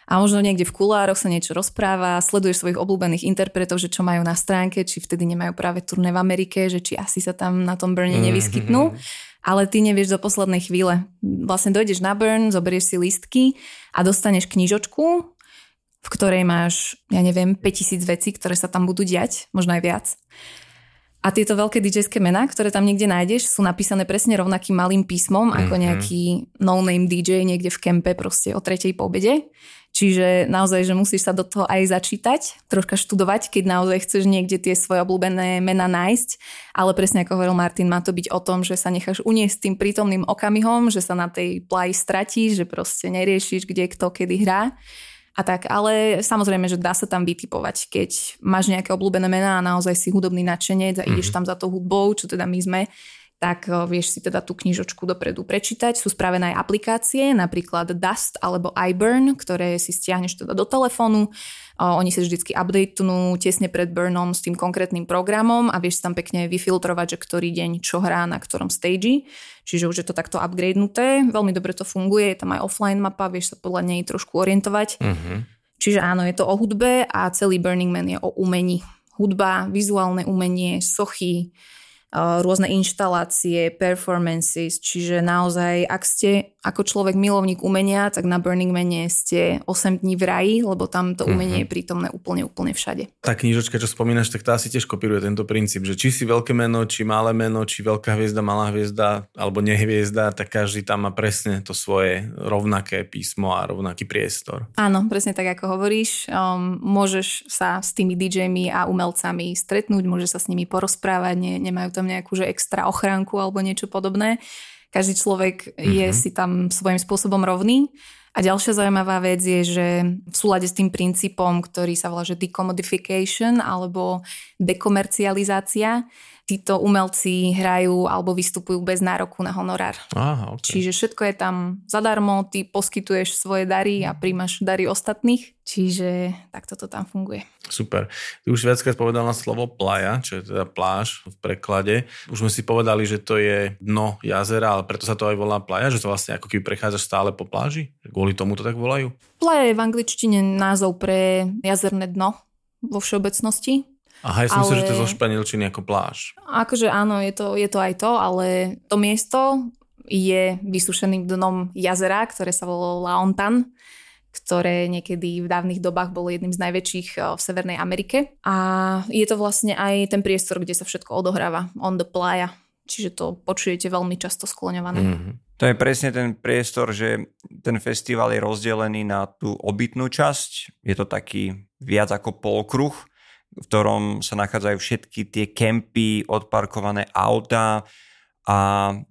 a možno niekde v kulároch sa niečo rozpráva, sleduješ svojich obľúbených interpretov, že čo majú na stránke, či vtedy nemajú práve turné v Amerike, že či asi sa tam na tom Burne mhm, nevyskytnú. Mm-hmm. Ale ty nevieš do poslednej chvíle. Vlastne dojdeš na Burn, zoberieš si listky a dostaneš knižočku, v ktorej máš, ja neviem, 5000 vecí, ktoré sa tam budú diať, možno aj viac. A tieto veľké dj mená, ktoré tam niekde nájdeš, sú napísané presne rovnakým malým písmom mm-hmm. ako mhm. nejaký no-name DJ niekde v kempe proste o tretej po obede. Čiže naozaj, že musíš sa do toho aj začítať, troška študovať, keď naozaj chceš niekde tie svoje obľúbené mena nájsť. Ale presne ako hovoril Martin, má to byť o tom, že sa necháš uniesť tým prítomným okamihom, že sa na tej plaji stratíš, že proste neriešiš, kde kto kedy hrá. A tak, ale samozrejme, že dá sa tam vytipovať, keď máš nejaké obľúbené mená a naozaj si hudobný nadšenec a mm-hmm. ideš tam za tou hudbou, čo teda my sme, tak eh, vieš si teda tú knižočku dopredu prečítať. Sú spravené aj aplikácie, napríklad Dust alebo iBurn, ktoré si stiahneš teda do telefónu. Oni sa vždycky updatenú tesne pred burnom s tým konkrétnym programom a vieš tam pekne vyfiltrovať, že ktorý deň čo hrá na ktorom stage. Čiže už je to takto upgradenuté. Veľmi dobre to funguje, je tam aj offline mapa, vieš sa podľa nej trošku orientovať. Uh-huh. Čiže áno, je to o hudbe a celý Burning Man je o umení. Hudba, vizuálne umenie, sochy, rôzne inštalácie, performances, čiže naozaj, ak ste ako človek milovník umenia, tak na Burning Mane ste 8 dní v raji, lebo tam to umenie mm-hmm. je prítomné úplne, úplne všade. Tá knižočka, čo spomínaš, tak tá asi tiež kopíruje tento princíp, že či si veľké meno, či malé meno, či veľká hviezda, malá hviezda, alebo nehviezda, tak každý tam má presne to svoje rovnaké písmo a rovnaký priestor. Áno, presne tak, ako hovoríš. Um, môžeš sa s tými DJmi a umelcami stretnúť, môžeš sa s nimi porozprávať, ne, nemajú tam nejakú že extra ochránku alebo niečo podobné. Každý človek mm-hmm. je mhm. si tam svojím spôsobom rovný. A ďalšia zaujímavá vec je, že v súlade s tým princípom, ktorý sa volá že decommodification alebo dekomercializácia, títo umelci hrajú alebo vystupujú bez nároku na honorár. Aha, okay. Čiže všetko je tam zadarmo, ty poskytuješ svoje dary a príjmaš dary ostatných, čiže takto to tam funguje. Super. Ty už viackrát povedal na slovo plaja, čo je teda pláž v preklade. Už sme si povedali, že to je dno jazera, ale preto sa to aj volá plaja, že to vlastne ako keby prechádzaš stále po pláži? Kvôli tomu to tak volajú? Plaja je v angličtine názov pre jazerné dno vo všeobecnosti. Aha, ja som ale... myslel, že to je zo španielčiny ako pláž. Akože áno, je to, je to aj to, ale to miesto je vysušeným dnom jazera, ktoré sa volalo Laontan, ktoré niekedy v dávnych dobách bolo jedným z najväčších eh, v Severnej Amerike. A je to vlastne aj ten priestor, kde sa všetko odohráva, on the playa. Čiže to počujete veľmi často skloňované. Mm-hmm. To je presne ten priestor, že ten festival je rozdelený na tú obytnú časť. Je to taký viac ako polkruh v ktorom sa nachádzajú všetky tie kempy, odparkované auta a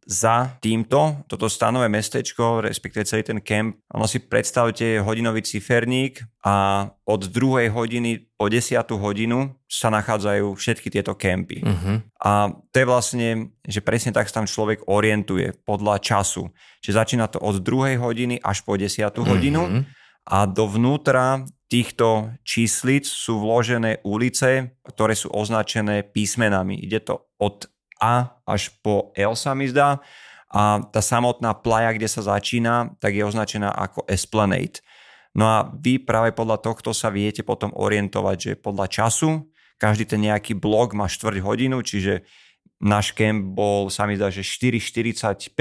za týmto, toto stanové mestečko, respektíve celý ten kemp, ono si predstavte hodinový ciferník a od druhej hodiny po desiatú hodinu sa nachádzajú všetky tieto kempy. Uh-huh. A to je vlastne, že presne tak sa tam človek orientuje podľa času. Čiže začína to od druhej hodiny až po desiatú uh-huh. hodinu a dovnútra týchto číslic sú vložené ulice, ktoré sú označené písmenami. Ide to od A až po L sa mi zdá a tá samotná plaja, kde sa začína, tak je označená ako Esplanade. No a vy práve podľa tohto sa viete potom orientovať, že podľa času, každý ten nejaký blok má štvrť hodinu, čiže náš kemp bol, sa mi zdá, že 4.45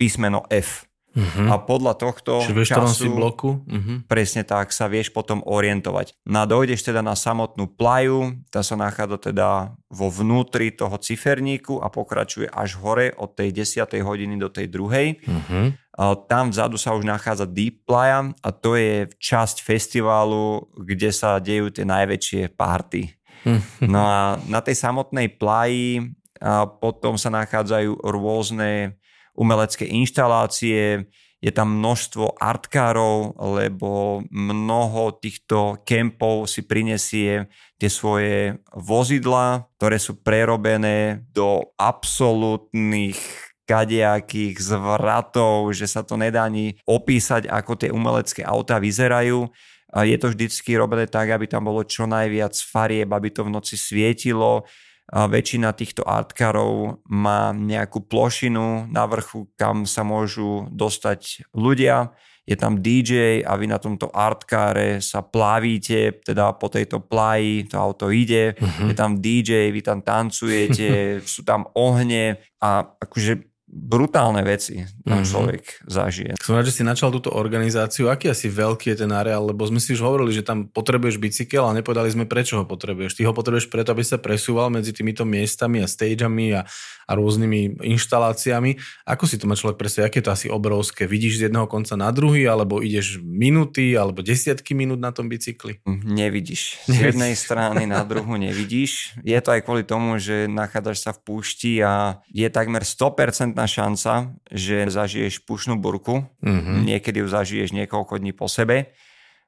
písmeno F. Uh-huh. A podľa tohto Čiže času, bloku? Uh-huh. presne tak, sa vieš potom orientovať. No a dojdeš teda na samotnú plaju, tá sa nachádza teda vo vnútri toho ciferníku a pokračuje až hore od tej 10. hodiny do tej druhej. Uh-huh. A tam vzadu sa už nachádza Deep Playa a to je časť festivalu, kde sa dejú tie najväčšie party. Uh-huh. No a na tej samotnej plaji a potom sa nachádzajú rôzne umelecké inštalácie, je tam množstvo artkárov, lebo mnoho týchto kempov si prinesie tie svoje vozidla, ktoré sú prerobené do absolútnych kadejakých zvratov, že sa to nedá ani opísať, ako tie umelecké autá vyzerajú. Je to vždycky robené tak, aby tam bolo čo najviac farieb, aby to v noci svietilo, väčšina týchto artkarov má nejakú plošinu na vrchu, kam sa môžu dostať ľudia. Je tam DJ a vy na tomto artkáre sa plavíte, teda po tejto plaji to auto ide. Uh-huh. Je tam DJ, vy tam tancujete, sú tam ohne a akože brutálne veci tam mm-hmm. človek zažije. Som rád, že si načal túto organizáciu. Aký asi veľký je ten areál? Lebo sme si už hovorili, že tam potrebuješ bicykel a nepovedali sme, prečo ho potrebuješ. Ty ho potrebuješ preto, aby sa presúval medzi týmito miestami a stageami a, a rôznymi inštaláciami. Ako si to má človek predstaviť? Aké je to asi obrovské? Vidíš z jedného konca na druhý, alebo ideš minúty, alebo desiatky minút na tom bicykli? Hm, nevidíš. Z jednej strany na druhú nevidíš. Je to aj kvôli tomu, že nachádzaš sa v púšti a je takmer 100% šanca, že zažiješ pušnú burku. Mm-hmm. Niekedy ju zažiješ niekoľko dní po sebe.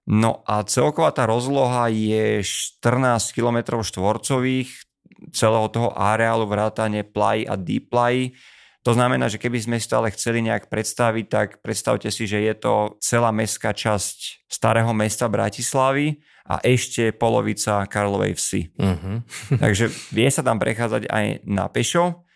No a celková tá rozloha je 14 km štvorcových celého toho areálu vrátane play a deep play. To znamená, že keby sme ale chceli nejak predstaviť, tak predstavte si, že je to celá mestská časť starého mesta Bratislavy a ešte polovica Karlovej vsi. Uh-huh. Takže vie sa tam prechádzať aj na pešo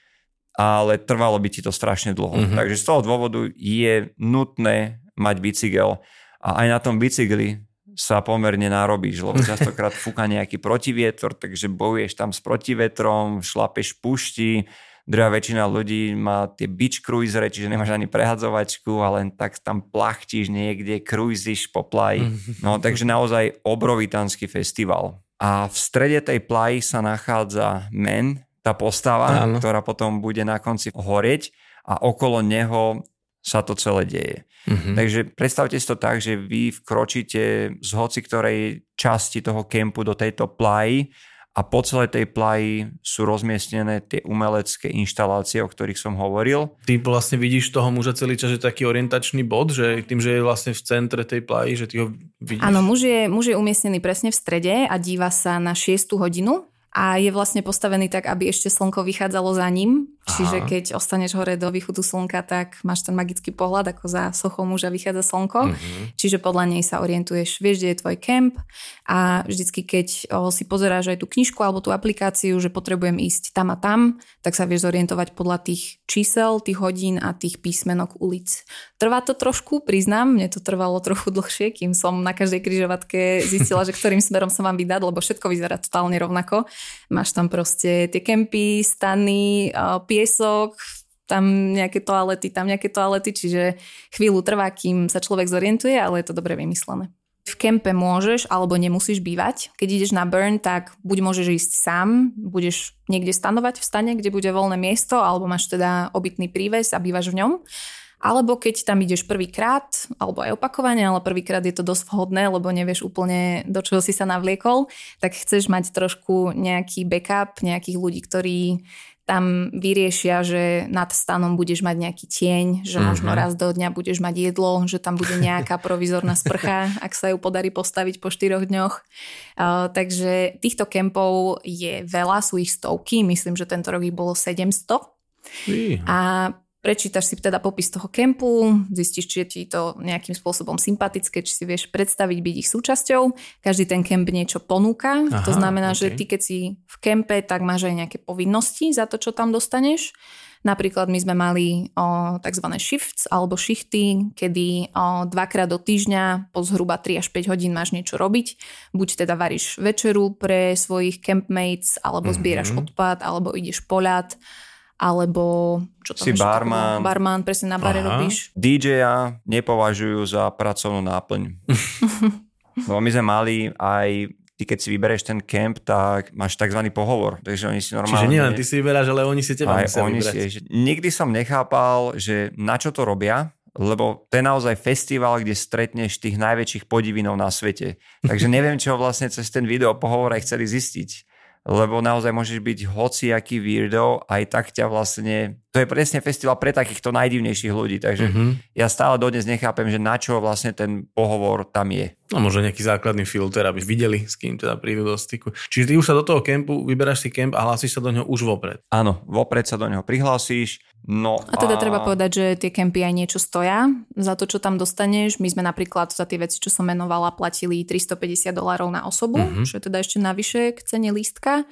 ale trvalo by ti to strašne dlho. Mm-hmm. Takže z toho dôvodu je nutné mať bicykel a aj na tom bicykli sa pomerne narobíš, lebo častokrát fúka nejaký protivietor, takže bojuješ tam s protivetrom, šlapeš pušti, druhá väčšina ľudí má tie beach cruisery, čiže nemáš ani prehadzovačku a len tak tam plachtíš niekde, cruisiš po plaji. No takže naozaj obrovitánsky festival. A v strede tej plaji sa nachádza Men, tá postava, Áno. ktorá potom bude na konci horieť a okolo neho sa to celé deje. Mm-hmm. Takže predstavte si to tak, že vy vkročíte z hoci ktorej časti toho kempu do tejto plaji a po celej tej plaji sú rozmiestnené tie umelecké inštalácie, o ktorých som hovoril. Ty vlastne vidíš toho muža celý čas, že taký orientačný bod, že tým, že je vlastne v centre tej plaji, že ty ho vidíš? Áno, muž je, muž je umiestnený presne v strede a díva sa na 6 hodinu a je vlastne postavený tak, aby ešte slnko vychádzalo za ním. Čiže Aha. keď ostaneš hore do východu slnka, tak máš ten magický pohľad, ako za sochou muža vychádza slnko. Mm-hmm. Čiže podľa nej sa orientuješ, vieš, kde je tvoj kemp a vždycky, keď o, si pozeráš aj tú knižku alebo tú aplikáciu, že potrebujem ísť tam a tam, tak sa vieš zorientovať podľa tých čísel, tých hodín a tých písmenok ulic. Trvá to trošku, priznám, mne to trvalo trochu dlhšie, kým som na každej križovatke zistila, že ktorým smerom sa mám vydať, lebo všetko vyzerá totálne rovnako. Máš tam proste tie kempy, stany, piesok, tam nejaké toalety, tam nejaké toalety, čiže chvíľu trvá, kým sa človek zorientuje, ale je to dobre vymyslené. V kempe môžeš alebo nemusíš bývať. Keď ideš na burn, tak buď môžeš ísť sám, budeš niekde stanovať v stane, kde bude voľné miesto, alebo máš teda obytný príves a bývaš v ňom. Alebo keď tam ideš prvýkrát, alebo aj opakovane, ale prvýkrát je to dosť vhodné, lebo nevieš úplne, do čoho si sa navliekol, tak chceš mať trošku nejaký backup, nejakých ľudí, ktorí tam vyriešia, že nad stanom budeš mať nejaký tieň, že uh-huh. možno raz do dňa budeš mať jedlo, že tam bude nejaká provizorná sprcha, ak sa ju podarí postaviť po štyroch dňoch. Uh, takže týchto kempov je veľa, sú ich stovky, myslím, že tento rok ich bolo 700. A Prečítaš si teda popis toho kempu, zistíš, či je ti to nejakým spôsobom sympatické, či si vieš predstaviť byť ich súčasťou. Každý ten kemp niečo ponúka. Aha, to znamená, okay. že ty keď si v kempe, tak máš aj nejaké povinnosti za to, čo tam dostaneš. Napríklad my sme mali o, tzv. shifts alebo shichty, kedy o, dvakrát do týždňa po zhruba 3 až 5 hodín máš niečo robiť. Buď teda varíš večeru pre svojich campmates, alebo zbieraš mm-hmm. odpad, alebo ideš poľať alebo čo tam si barman. Barman, presne na bare Aha. robíš. DJ-a nepovažujú za pracovnú náplň. no my sme mali aj ty keď si vybereš ten kemp, tak máš tzv. pohovor. Takže oni si normálne... Čiže nielen ty si vyberáš, ale oni si teba aj oni vybrať. Si, nikdy som nechápal, že na čo to robia, lebo to je naozaj festival, kde stretneš tých najväčších podivinov na svete. Takže neviem, čo vlastne cez ten video pohovor aj chceli zistiť lebo naozaj môžeš byť hociaký weirdo, aj tak ťa vlastne... To je presne festival pre takýchto najdivnejších ľudí, takže mm-hmm. ja stále dodnes nechápem, že na čo vlastne ten pohovor tam je. No možno nejaký základný filter, aby videli, s kým teda prídu do styku. Čiže ty už sa do toho kempu, vyberáš si kemp a hlásiš sa do neho už vopred. Áno, vopred sa do neho prihlásíš. No a teda a... treba povedať, že tie kempy aj niečo stoja za to, čo tam dostaneš. My sme napríklad za tie veci, čo som menovala, platili 350 dolárov na osobu, mm-hmm. čo je teda ešte navyše k cene lístka.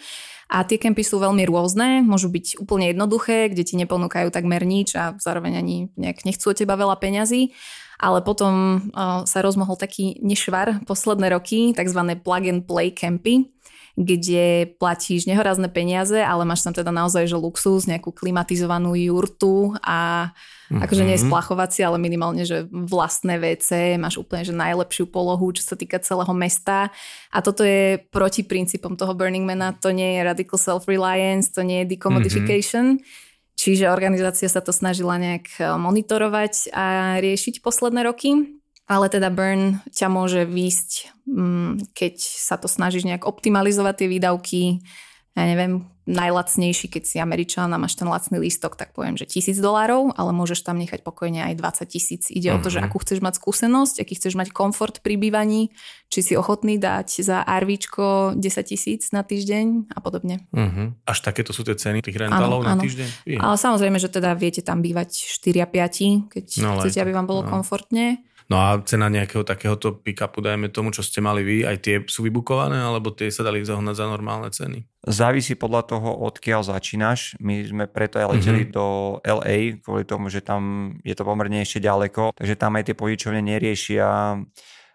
A tie kempy sú veľmi rôzne, môžu byť úplne jednoduché, kde ti neponúkajú takmer nič a zároveň ani nejak nechcú od teba veľa peňazí. Ale potom uh, sa rozmohol taký nešvar posledné roky, tzv. plug and play kempy, kde platíš nehorazné peniaze, ale máš tam teda naozaj že luxus, nejakú klimatizovanú jurtu a mm-hmm. akože nie je splachovací, ale minimálne, že vlastné WC, máš úplne že najlepšiu polohu, čo sa týka celého mesta. A toto je proti princípom toho Burning Mana, to nie je radical self-reliance, to nie je decommodification. Mm-hmm. Čiže organizácia sa to snažila nejak eh, monitorovať a riešiť posledné roky. Ale teda burn ťa môže výjsť, mm, keď sa to snažíš nejak optimalizovať tie výdavky, ja neviem, najlacnejší, keď si Američan a máš ten lacný lístok, tak poviem, že tisíc dolárov, ale môžeš tam nechať pokojne aj 20 tisíc. Ide uh-huh. o to, že mhm. akú chceš mať skúsenosť, aký chceš mať komfort pri bývaní, či si ochotný dať za RVčko 10 tisíc na týždeň a podobne. Uh-huh. Až takéto sú tie ceny tých rentalov na ano. týždeň? Je. Ale samozrejme, že teda viete tam bývať 4 a 5, keď no, chcete, aby vám bolo no. komfortne. No a cena nejakého takéhoto pick-upu, dajme tomu, čo ste mali vy, aj tie sú vybukované, alebo tie sa dali zahnať za normálne ceny? Závisí podľa toho, odkiaľ začínaš. My sme preto aj leteli mm-hmm. do LA, kvôli tomu, že tam je to pomerne ešte ďaleko, takže tam aj tie požičovne neriešia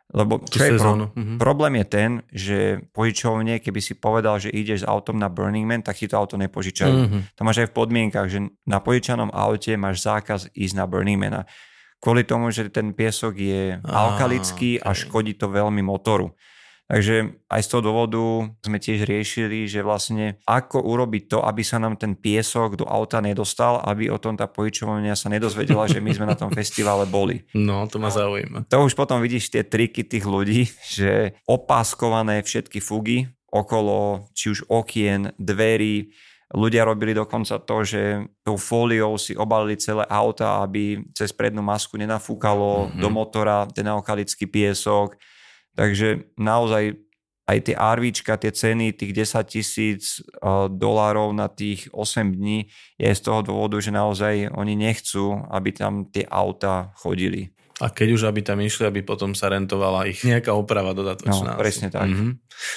lebo čo je pro, mm-hmm. problém je ten, že požičovne, keby si povedal, že ideš s autom na Burning Man, tak ti to auto nepožičajú. Mm-hmm. To máš aj v podmienkach, že na požičanom aute máš zákaz ísť na Burning Man. Kvôli tomu, že ten piesok je alkalický a škodí to veľmi motoru. Takže aj z toho dôvodu sme tiež riešili, že vlastne ako urobiť to, aby sa nám ten piesok do auta nedostal, aby o tom tá pojičovania sa nedozvedela, že my sme na tom festivale boli. No, to ma zaujíma. To už potom vidíš tie triky tých ľudí, že opáskované všetky fugy okolo či už okien, dverí, Ľudia robili dokonca to, že tou fóliou si obalili celé auta, aby cez prednú masku nenafúkalo mm-hmm. do motora ten alkalický piesok. Takže naozaj aj tie RVčka, tie ceny, tých 10 tisíc dolárov na tých 8 dní je z toho dôvodu, že naozaj oni nechcú, aby tam tie auta chodili. A keď už aby tam išli, aby potom sa rentovala ich nejaká oprava dodatočná. No, presne tak. Mm-hmm.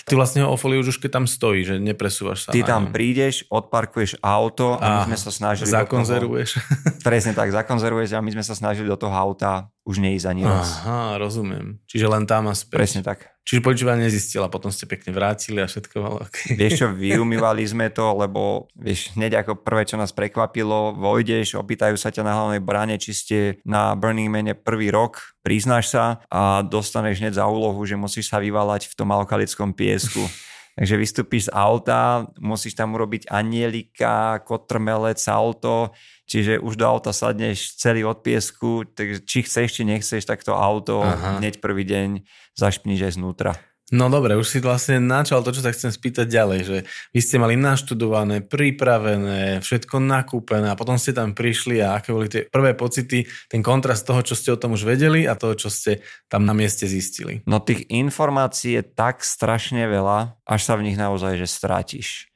Ty vlastne o folii už keď tam stojí, že nepresúvaš sa. Ty tam ňom. prídeš, odparkuješ auto a, a my sme sa snažili... Zakonzervuješ. Toho, presne tak, zakonzervuješ a my sme sa snažili do toho auta už neísť ani raz. Aha, rozumiem. Čiže len tam a späť. Presne tak. Čiže počúva nezistila, potom ste pekne vrátili a všetko malo okay. Vieš čo, vyumývali sme to, lebo vieš, hneď ako prvé, čo nás prekvapilo, vojdeš, opýtajú sa ťa na hlavnej bráne, či ste na Burning Mane prvý rok, priznáš sa a dostaneš hneď za úlohu, že musíš sa vyvalať v tom alkalickom piesku. Takže vystúpiš z auta, musíš tam urobiť anielika, kotrmelec, auto, čiže už do auta sadneš celý od piesku, takže či chceš, či nechceš, tak to auto Aha. hneď prvý deň zašpníš aj znútra. No dobre, už si vlastne načal to, čo sa chcem spýtať ďalej, že vy ste mali naštudované, pripravené, všetko nakúpené a potom ste tam prišli a aké boli tie prvé pocity, ten kontrast toho, čo ste o tom už vedeli a toho, čo ste tam na mieste zistili. No tých informácií je tak strašne veľa, až sa v nich naozaj, že strátiš.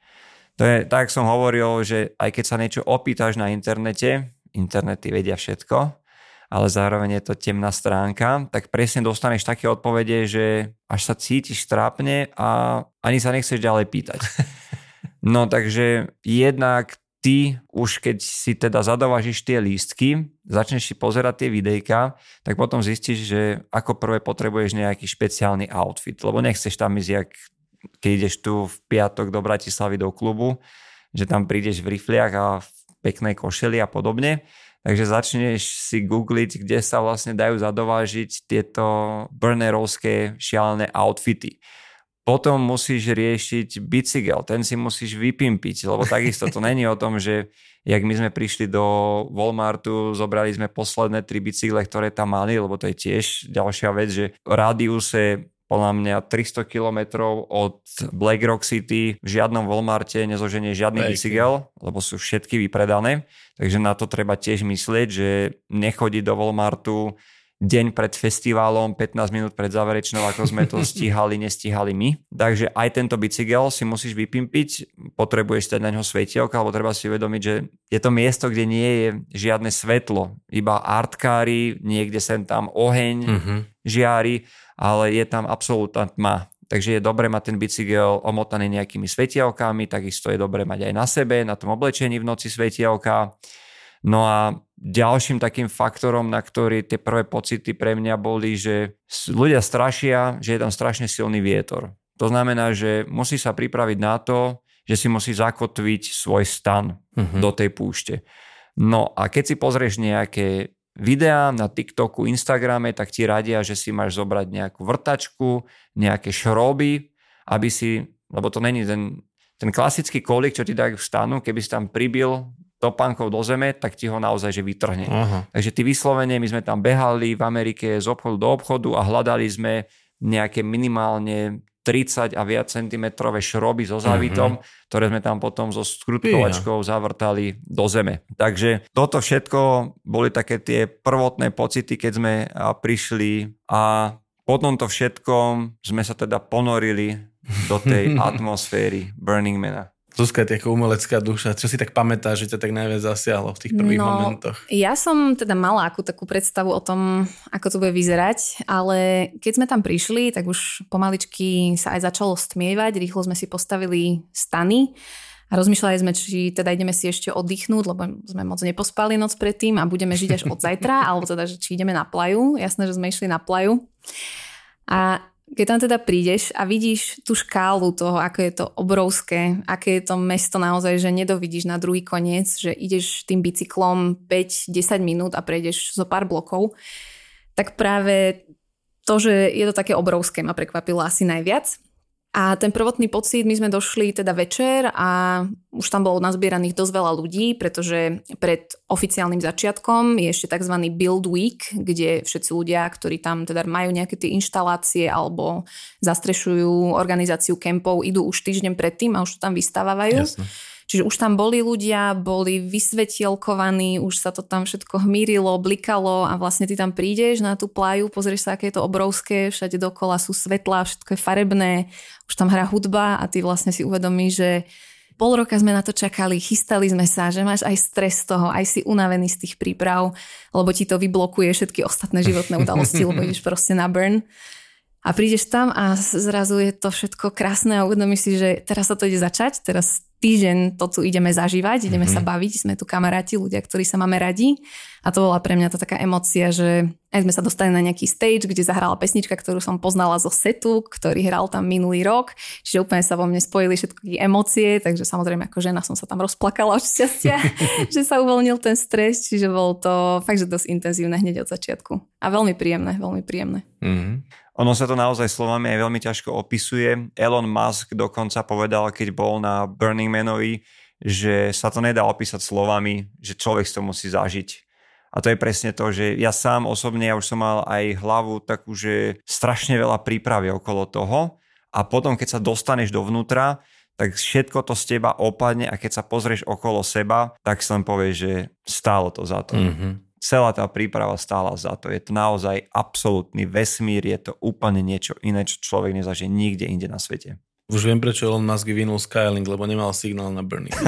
To je, tak som hovoril, že aj keď sa niečo opýtaš na internete, internety vedia všetko, ale zároveň je to temná stránka, tak presne dostaneš také odpovede, že až sa cítiš trápne a ani sa nechceš ďalej pýtať. No takže jednak ty už keď si teda zadovážiš tie lístky, začneš si pozerať tie videjka, tak potom zistíš, že ako prvé potrebuješ nejaký špeciálny outfit, lebo nechceš tam ísť, jak keď ideš tu v piatok do Bratislavy do klubu, že tam prídeš v rifliach a v peknej košeli a podobne Takže začneš si googliť, kde sa vlastne dajú zadovážiť tieto burnerovské šialené outfity. Potom musíš riešiť bicykel, ten si musíš vypimpiť, lebo takisto to není o tom, že jak my sme prišli do Walmartu, zobrali sme posledné tri bicykle, ktoré tam mali, lebo to je tiež ďalšia vec, že v rádiuse podľa mňa 300 kilometrov od Black Rock City v žiadnom Walmarte nezoženie žiadny Pekne. bicykel, lebo sú všetky vypredané. Takže na to treba tiež myslieť, že nechodiť do Walmartu deň pred festivalom, 15 minút pred záverečnou, ako sme to stíhali, nestíhali my. Takže aj tento bicykel si musíš vypimpiť, potrebuješ dať na ňo svetielka, alebo treba si uvedomiť, že je to miesto, kde nie je žiadne svetlo, iba artkári, niekde sem tam oheň, Mhm. žiari, ale je tam absolútna tma. Takže je dobre mať ten bicykel omotaný nejakými svetielkami, takisto je dobre mať aj na sebe, na tom oblečení v noci svetielka. No a ďalším takým faktorom, na ktorý tie prvé pocity pre mňa boli, že ľudia strašia, že je tam strašne silný vietor. To znamená, že musí sa pripraviť na to, že si musí zakotviť svoj stan Mhm. do tej púšte. No a keď si pozrieš nejaké videá na TikToku, Instagrame, tak ti radia, že si máš zobrať nejakú vrtačku, nejaké šroby, aby si, lebo to není ten, ten klasický kolík, čo ti dajú v stanu, keby si tam pribil topánkou do zeme, tak ti ho naozaj že vytrhne. Aha. Takže ty vyslovene, my sme tam behali v Amerike z obchodu do obchodu a hľadali sme nejaké minimálne 30 a viac centimetrové šroby so závitom, mm-hmm. ktoré sme tam potom so skrutkovačkou zavrtali do zeme. Takže toto všetko boli také tie prvotné pocity, keď sme prišli a po tomto všetkom sme sa teda ponorili do tej atmosféry Burning Mana. Zuzka je taká umelecká duša. Čo si tak pamätáš, že ťa tak najviac zasiahlo v tých prvých No, momentoch? Ja som teda mala akú takú predstavu o tom, ako to bude vyzerať, ale keď sme tam prišli, tak už pomaličky sa aj začalo stmievať, rýchlo sme si postavili stany a rozmýšľali sme, či teda ideme si ešte oddychnúť, lebo sme moc nepospali noc predtým a budeme žiť až od zajtra, alebo teda, že či ideme na plaju. Jasné, že sme išli na plaju. A keď tam teda prídeš a vidíš tú škálu toho, ako je to obrovské, aké je to mesto naozaj, že nedovidíš na druhý koniec, že ideš tým bicyklom 5-10 minút a prejdeš zo pár blokov, tak práve to, že je to také obrovské, ma prekvapilo asi najviac. A ten prvotný pocit, my sme došli teda večer a už tam bolo nazbieraných dosť veľa ľudí, pretože pred oficiálnym začiatkom je ešte tzv. Build Week, kde všetci ľudia, ktorí tam teda majú nejaké tie inštalácie alebo zastrešujú organizáciu kempov, idú už týždeň predtým a už to tam vystávajú. Jasné. Čiže už tam boli ľudia, boli vysvetielkovaní, už sa to tam všetko hmírilo, blikalo a vlastne ty tam prídeš na tú plaju, pozrieš sa, aké je to obrovské, všade dokola sú svetlá, všetko je farebné, už tam hrá hudba a ty vlastne si uvedomíš, že pol roka sme na to čakali, chystali sme sa, že máš aj stres z toho, aj si unavený z tých príprav, lebo ti to vyblokuje všetky ostatné životné udalosti, lebo ideš proste na burn. A prídeš tam a zrazu je to všetko krásne a uvedomíš si, že teraz sa to ide začať, teraz týždeň to tu ideme zažívať, ideme mm-hmm. sa baviť, sme tu kamaráti, ľudia, ktorí sa máme radi. A to bola pre mňa to taká emocia, že aj sme sa dostali na nejaký stage, kde zahrala pesnička, ktorú som poznala zo setu, ktorý hral tam minulý rok. Čiže úplne sa vo mne spojili všetky emócie, takže samozrejme ako žena som sa tam rozplakala od šťastia, že sa uvoľnil ten stres, čiže bolo to fakt, že dosť intenzívne hneď od začiatku. A veľmi príjemné, veľmi príjemné. Mhm. Ono sa to naozaj slovami aj veľmi ťažko opisuje. Elon Musk dokonca povedal, keď bol na Burning Manovi, že sa to nedá opísať slovami, že človek to musí zažiť. A to je presne to, že ja sám osobne, ja už som mal aj hlavu takú, že strašne veľa prípravy okolo toho a potom, keď sa dostaneš dovnútra, tak všetko to z teba opadne a keď sa pozrieš okolo seba, tak si len povieš, že stálo to za to Mhm. Celá tá príprava stála za to. Je to naozaj absolútny vesmír, je to úplne niečo iné, čo človek nezažije nikde inde na svete. Už viem, prečo Elon Musk vyvinul Skylink, lebo nemal signál na Burning.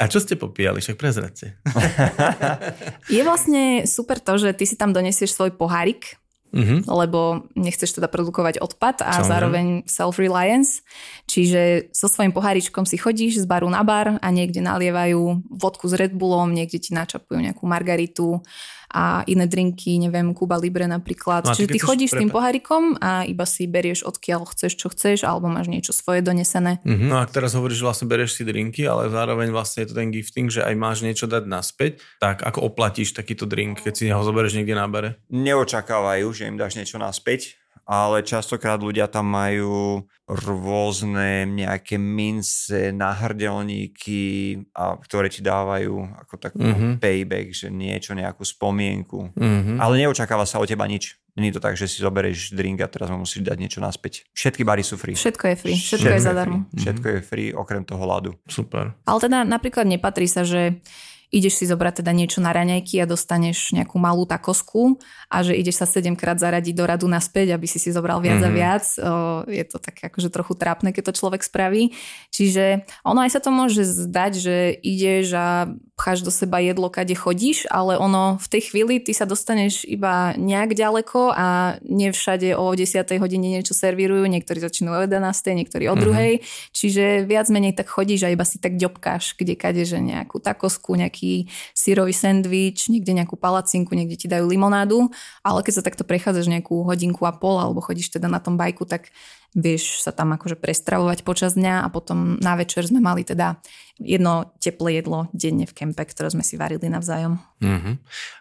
A čo ste popíjali? Však prezradte. Je vlastne super to, že ty si tam donesieš svoj pohárik, Mhm. lebo nechceš teda produkovať odpad a Samozrejme. zároveň self-reliance. Čiže so svojím poháričkom si chodíš z baru na bar a niekde nalievajú vodku s Red Bullom, niekde ti načapujú nejakú margaritu a iné drinky, neviem, Cuba Libre napríklad. No ty Čiže ty chceš chodíš s tým pohárikom a iba si berieš odkiaľ chceš, čo chceš, alebo máš niečo svoje donesené. Mhm. No a teraz hovoríš, že vlastne bereš si drinky, ale zároveň vlastne je to ten gifting, že aj máš niečo dať naspäť, tak ako oplatíš takýto drink, keď si ho zoberieš niekde na bare? neočakávajú, že im dáš niečo naspäť, ale častokrát ľudia tam majú rôzne nejaké mince, nahrdelníky, a, ktoré ti dávajú ako takú Mhm. payback, že niečo, nejakú spomienku. Mhm. Ale neočakáva sa od teba nič. Není to tak, že si zoberieš drink a teraz mu musíš dať niečo naspäť. Všetky bary sú free. Všetko je free, všetko, všetko je zadarmo. Všetko je free, okrem toho ľadu. Super. Ale teda napríklad nepatrí sa, že ideš si zobrať teda niečo na raňajky a dostaneš nejakú malú takosku a že ideš sa 7 krát zaradiť do radu naspäť, aby si si zobral viac mm-hmm. a mhm. viac. O, je to tak akože trochu trápne, keď to človek spraví. Čiže ono aj sa to môže zdať, že ideš a pcháš do seba jedlo, kade chodíš, ale ono v tej chvíli ty sa dostaneš iba nejak ďaleko a nie všade o 10. hodine niečo servírujú, niektorí začínajú o 11. niektorí o 2. Mm-hmm. Čiže viac menej tak chodíš a iba si tak ďobkáš, kde kade, že nejakú takosku, nejaký syrový sendvič, niekde nejakú palacinku, niekde ti dajú limonádu, ale keď sa takto prechádzaš nejakú hodinku a pol alebo chodíš teda na tom bajku, tak vieš sa tam akože prestravovať počas dňa a potom na večer sme mali teda jedno teplé jedlo denne v kempe, ktoré sme si varili navzájom. Uh-huh.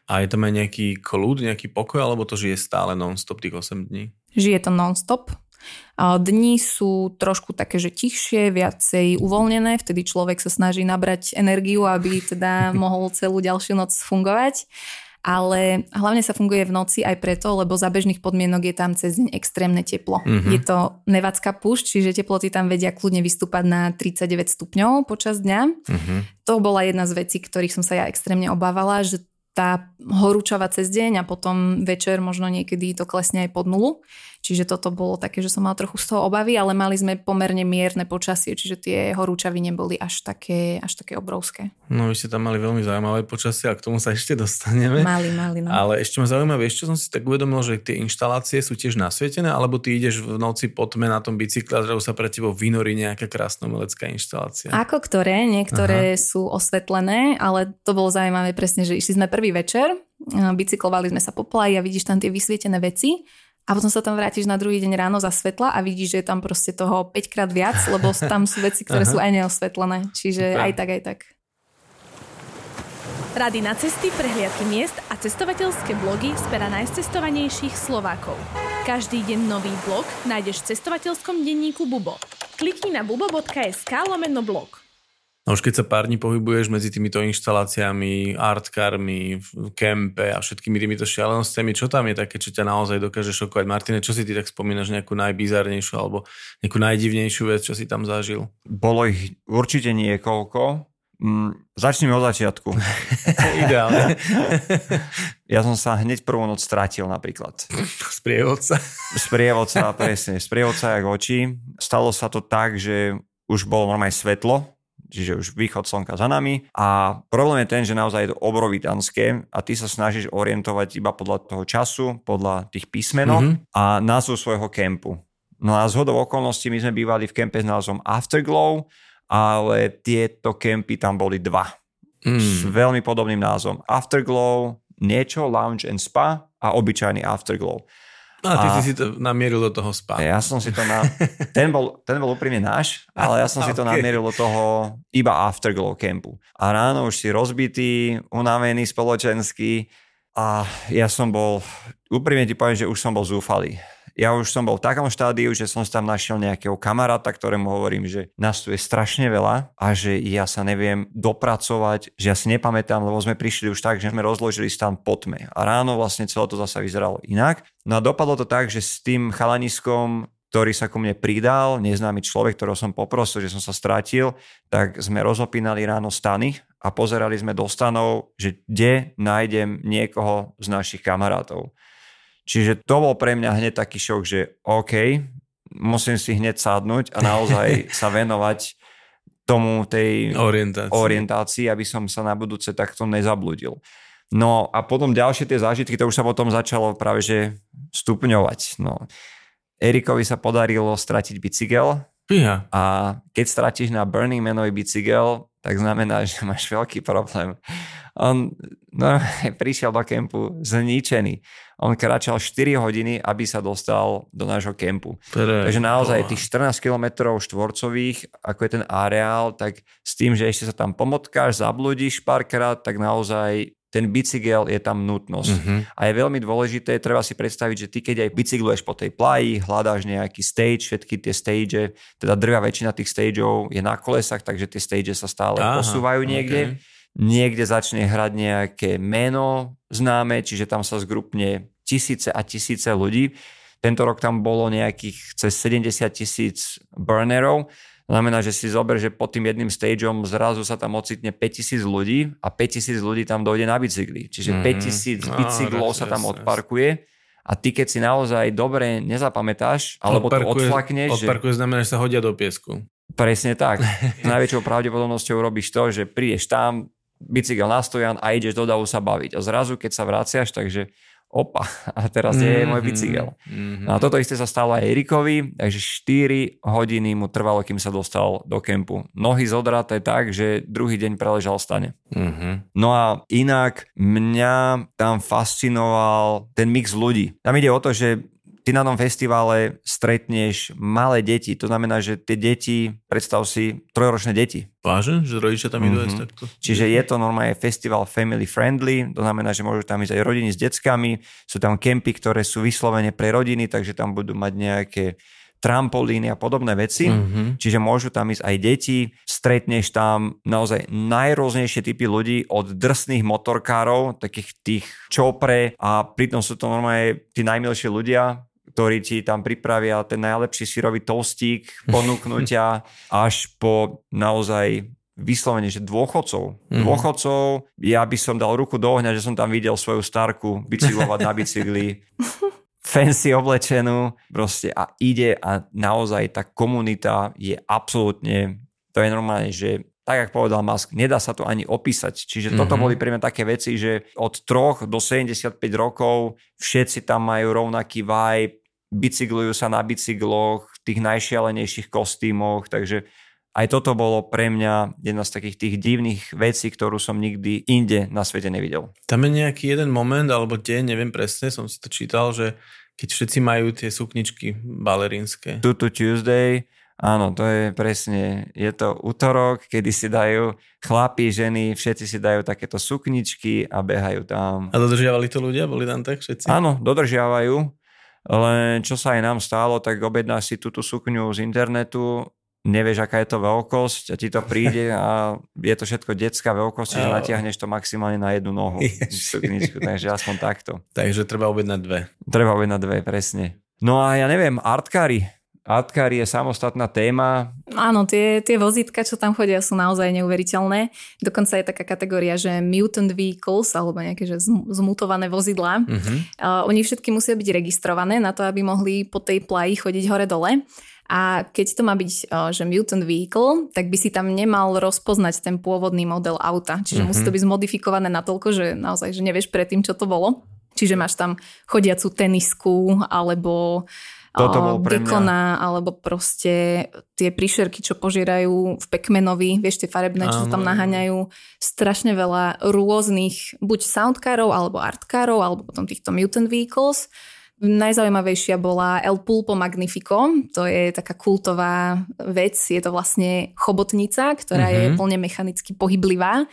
A je tam aj nejaký kľud, nejaký pokoj, alebo to žije stále non-stop tých 8 dní? Žije to non-stop. Dni sú trošku také, že tichšie, viacej uvoľnené, vtedy človek sa snaží nabrať energiu, aby teda mohol celú ďalšiu noc fungovať ale hlavne sa funguje v noci aj preto, lebo za bežných podmienok je tam cez deň extrémne teplo. Mm-hmm. Je to nevacká púšť, čiže teploty tam vedia kľudne vystúpať na 39 stupňov počas dňa. Mm-hmm. To bola jedna z vecí, ktorých som sa ja extrémne obávala, že tá horúčava cez deň a potom večer možno niekedy to klesne aj pod nulu. Čiže toto bolo také, že som mal trochu z toho obavy, ale mali sme pomerne mierne počasie, čiže tie horúčavy neboli až také, až také obrovské. No vy ste tam mali veľmi zaujímavé počasie a k tomu sa ešte dostaneme. Mali, mali, no. Ale ešte ma zaujíma, vieš, čo som si tak uvedomil, že tie inštalácie sú tiež nasvietené, alebo ty ideš v noci po tme na tom bicykle a zrazu sa pre tebou vynorí nejaká krásna umelecká inštalácia. Ako ktoré, niektoré Aha. sú osvetlené, ale to bolo zaujímavé presne, že išli sme prvý večer, bicyklovali sme sa po plaji a vidíš tam tie vysvietené veci a potom sa tam vrátiš na druhý deň ráno za svetla a vidíš, že je tam proste toho 5 krát viac, lebo tam sú veci, ktoré sú aj neosvetlené. Čiže okay. aj tak, aj tak. Rady na cesty, prehliadky miest a cestovateľské blogy z pera najcestovanejších Slovákov. Každý deň nový blog nájdeš v cestovateľskom denníku Bubo. Klikni na bubo.sk lomeno blog. A už keď sa pár dní pohybuješ medzi týmito inštaláciami, artkarmi, kempe a všetkými týmito šialenostiami, čo tam je také, čo ťa naozaj dokáže šokovať? Martine, čo si ty tak spomínaš, nejakú najbizarnejšiu alebo nejakú najdivnejšiu vec, čo si tam zažil? Bolo ich určite niekoľko. Mm, začneme od začiatku. Ideálne. ja som sa hneď prvú noc strátil napríklad. Sprievodca. Sprievodca, presne. Sprievodca jak oči. Stalo sa to tak, že už bolo normálne svetlo čiže už východ slnka za nami. A problém je ten, že naozaj je to obrovitanské a ty sa snažíš orientovať iba podľa toho času, podľa tých písmenok mm-hmm. a názvu svojho kempu. No a z hodou okolností my sme bývali v kempe s názvom Afterglow, ale tieto kempy tam boli dva. Mm. S veľmi podobným názvom. Afterglow, niečo, Lounge and Spa a obyčajný Afterglow. A ty a, si to namieril do toho spa. Ja som si to na... Ten bol, ten bol úprimne náš, ale ja som si okay. to namieril do toho iba afterglow campu. A ráno už si rozbitý, unavený spoločenský a ja som bol, úprimne ti poviem, že už som bol zúfalý ja už som bol v takom štádiu, že som tam našiel nejakého kamaráta, ktorému hovorím, že nás tu je strašne veľa a že ja sa neviem dopracovať, že ja si nepamätám, lebo sme prišli už tak, že sme rozložili stan po tme. A ráno vlastne celé to zase vyzeralo inak. No a dopadlo to tak, že s tým chalaniskom ktorý sa ku mne pridal, neznámy človek, ktorého som poprosil, že som sa strátil, tak sme rozopínali ráno stany a pozerali sme do stanov, že kde nájdem niekoho z našich kamarátov. Čiže to bol pre mňa hneď taký šok, že OK, musím si hneď sadnúť a naozaj sa venovať tomu tej orientácii. orientácii, aby som sa na budúce takto nezabludil. No a potom ďalšie tie zážitky, to už sa potom začalo práve že stupňovať. No. Erikovi sa podarilo stratiť bicykel Fíha. a keď stratíš na Burning Manový bicykel, tak znamená, že máš veľký problém. On no, prišiel do kempu zničený. On kráčal 4 hodiny, aby sa dostal do nášho kempu. Pre, Takže naozaj tých 14 km štvorcových, ako je ten areál, tak s tým, že ešte sa tam pomotkáš, zabludíš párkrát, tak naozaj ten bicykel je tam nutnosť. Uh-huh. A je veľmi dôležité, treba si predstaviť, že ty keď aj bicykluješ po tej plaji, hľadáš nejaký stage, všetky tie stage, teda drvia väčšina tých stageov je na kolesách, takže tie stage sa stále Aha, posúvajú niekde. Okay niekde začne hrať nejaké meno známe, čiže tam sa zgrupne tisíce a tisíce ľudí. Tento rok tam bolo nejakých cez 70 tisíc burnerov. To znamená, že si zober, že pod tým jedným stageom zrazu sa tam ocitne 5000 ľudí a 5000 ľudí tam dojde na bicykli. Čiže mm-hmm. 5000 bicyklov no, sa tam odparkuje a ty keď si naozaj dobre nezapamätáš, alebo odparkuje, to odflakneš... Odparkuje že... znamená, že sa hodia do piesku. Presne tak. S najväčšou pravdepodobnosťou robíš to, že prídeš tam, bicykel nastojan a ideš do davu sa baviť. A zrazu, keď sa vraciaš, takže opa, a teraz mm-hmm, je môj bicykel. Mm-hmm. No a toto isté sa stalo aj Erikovi, takže 4 hodiny mu trvalo, kým sa dostal do kempu. Nohy zodraté tak, že druhý deň preležal v stane. Mm-hmm. No a inak mňa tam fascinoval ten mix ľudí. Tam ide o to, že ty na tom festivale stretneš malé deti. To znamená, že tie deti, predstav si, trojročné deti. Vážne? Že rodičia tam idú mm-hmm. takto? Čiže je to normálne festival family friendly, to znamená, že môžu tam ísť aj rodiny s deckami, sú tam kempy, ktoré sú vyslovene pre rodiny, takže tam budú mať nejaké trampolíny a podobné veci, mm-hmm. čiže môžu tam ísť aj deti, stretneš tam naozaj najrôznejšie typy ľudí od drsných motorkárov, takých tých čopre a pritom sú to normálne tí najmilšie ľudia, ktorí ti tam pripravia ten najlepší sírový toastík, ponúknutia až po naozaj vyslovene, že dôchodcov. Mm. Dôchodcov, ja by som dal ruku do ohňa, že som tam videl svoju starku bicyklovať na bicykli. fancy oblečenú proste a ide a naozaj tá komunita je absolútne, to je normálne, že tak, ako povedal Musk, nedá sa to ani opísať. Čiže mm-hmm. toto boli pre mňa také veci, že od 3 do 75 rokov všetci tam majú rovnaký vibe, bicyklujú sa na bicykloch, tých najšialenejších kostýmoch, takže aj toto bolo pre mňa jedna z takých tých divných vecí, ktorú som nikdy inde na svete nevidel. Tam je nejaký jeden moment, alebo deň, neviem presne, som si to čítal, že keď všetci majú tie sukničky balerínske. Tutu Tuesday, áno, to je presne, je to útorok, kedy si dajú chlapi, ženy, všetci si dajú takéto sukničky a behajú tam. A dodržiavali to ľudia? Boli tam tak všetci? Áno, dodržiavajú. Len čo sa aj nám stálo, tak objednáš si túto sukňu z internetu, nevieš, aká je to veľkosť a ti to príde a je to všetko detská veľkosť, čiže natiahneš to maximálne na jednu nohu. Sukničku, takže aspoň takto. Takže treba objednať dve. Treba objednať dve, presne. No a ja neviem, artkári, Artkári je samostatná téma. Áno, tie, tie vozítka, čo tam chodia, sú naozaj neuveriteľné. Dokonca je taká kategória, že mutant vehicles, alebo nejaké že zmutované vozidlá. Uh-huh. Uh, oni všetky musia byť registrované na to, aby mohli po tej plaji chodiť hore-dole. A keď to má byť, uh, že mutant vehicle, tak by si tam nemal rozpoznať ten pôvodný model auta. Čiže uh-huh. musí to byť zmodifikované natoľko, že naozaj, že nevieš predtým, čo to bolo. Čiže máš tam chodiacu tenisku alebo toto bol pre Gekona, mňa... alebo proste tie príšerky, čo požierajú v Pekmenovi, vieš, tie farebné, čo tam naháňajú. Strašne veľa rôznych, buď soundkárov, alebo artkárov, alebo potom týchto mutant vehicles. Najzaujímavejšia bola El Pulpo Magnifico, to je taká kultová vec, je to vlastne chobotnica, ktorá mm-hmm. je mhm. plne mechanicky pohyblivá.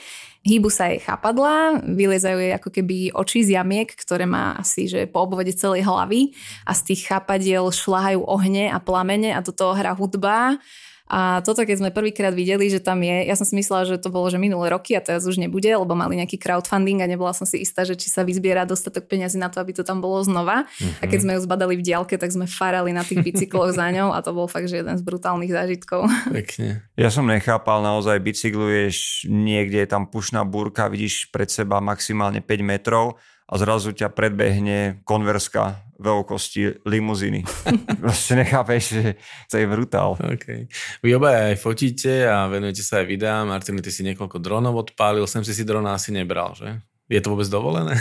Hýbu sa jej chápadla, vylezajú jej ako keby oči z jamiek, ktoré má asi že po obvode celej hlavy a z tých chápadiel šlahajú ohne a plamene a do toho hrá hudba a toto, keď sme prvýkrát videli, že tam je, ja som si myslela, že to bolo že minulé roky a teraz už nebude, lebo mali nejaký crowdfunding a nebola som si istá, že či sa vyzbiera dostatok peňazí na to, aby to tam bolo znova. Mm-hmm. A keď mhm. sme ju zbadali v diálke, tak sme farali na tých bicykloch za ňou a to bol fakt, že jeden z brutálnych zážitkov. Pekne. Ja som nechápal, naozaj bicykluješ niekde, je tam pušná búrka, vidíš pred seba maximálne 5 metrov a zrazu ťa predbehne konverská veľkosti limuzíny. Proste nechápeš, že to je brutál. Okay. Vy obaja aj fotíte a venujete sa aj videám. Martin, ty si niekoľko dronov odpálil, sem si si drona asi nebral, že? Je to vôbec dovolené?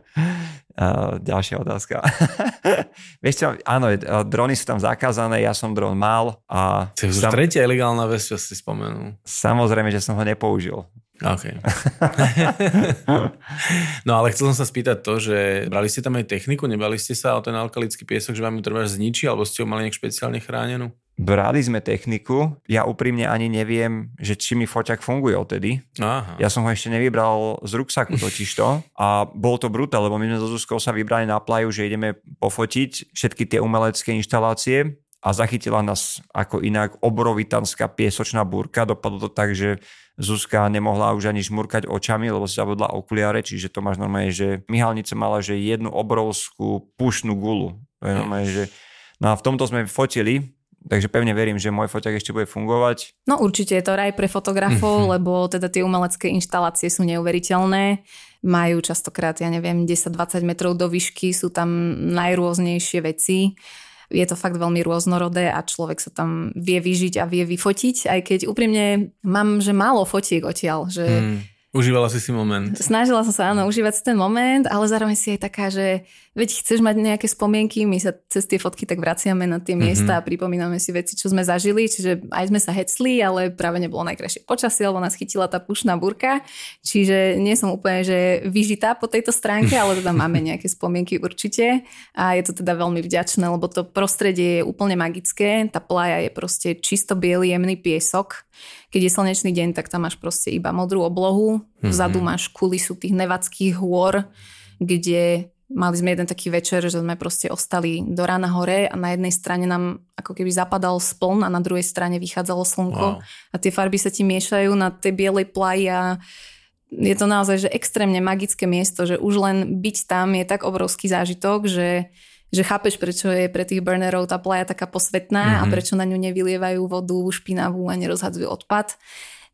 uh, ďalšia otázka. Vieš čo, áno, drony sú tam zakázané, ja som dron mal. A to je sam... tretia ilegálna vec, čo si spomenul. Samozrejme, že som ho nepoužil. OK. no ale chcel som sa spýtať to, že brali ste tam aj techniku, nebali ste sa o ten alkalický piesok, že vám ju treba zničí, alebo ste ho mali nejak špeciálne chránenú? Brali sme techniku, ja úprimne ani neviem, že či mi foťak funguje odtedy. Aha. Ja som ho ešte nevybral z ruksaku totižto a bol to brutál, lebo my sme so Zuzkou sa vybrali na plaju, že ideme pofotiť všetky tie umelecké inštalácie a zachytila nás ako inak obrovitanská piesočná búrka. Dopadlo to tak, že Zuzka nemohla už ani žmurkať očami, lebo si zabudla okuliare, čiže to máš normálne, že Mihalnica mala že jednu obrovskú pušnú gulu. To je normálne, že... No a v tomto sme fotili, Takže pevne verím, že môj foťak ešte bude fungovať. No určite je to raj pre fotografov, lebo teda tie umelecké inštalácie sú neuveriteľné. Majú častokrát, ja neviem, 10-20 metrov do výšky, sú tam najrôznejšie veci. Je to fakt veľmi rôznorodé a človek sa tam vie vyžiť a vie vyfotiť, aj keď úprimne mám, že málo fotiek odtiaľ, že mm Užívala si si moment. Snažila som sa, áno, užívať si ten moment, ale zároveň si aj taká, že veď chceš mať nejaké spomienky, my sa cez tie fotky tak vraciame na tie miesta mm-hmm. a pripomíname si veci, čo sme zažili, čiže aj sme sa hecli, ale práve nebolo najkrajšie počasie, lebo nás chytila tá pušná burka, čiže nie som úplne, že vyžitá po tejto stránke, ale teda máme nejaké spomienky určite. A je to teda veľmi vďačné, lebo to prostredie je úplne magické, tá plaja je proste čisto biely, jemný piesok, keď je slnečný deň, tak tam máš proste iba modrú oblohu, vzadu máš kulisu tých nevadských hôr, kde mali sme jeden taký večer, že sme proste ostali do rána hore a na jednej strane nám ako keby zapadal spln a na druhej strane vychádzalo slnko wow. a tie farby sa ti miešajú na tej bielej plaji a je to naozaj že extrémne magické miesto, že už len byť tam je tak obrovský zážitok, že že chápeš, prečo je pre tých burnerov tá plaja taká posvetná mm-hmm. a mhm. prečo na ňu nevylievajú vodu špinavú a nerozhadzujú odpad.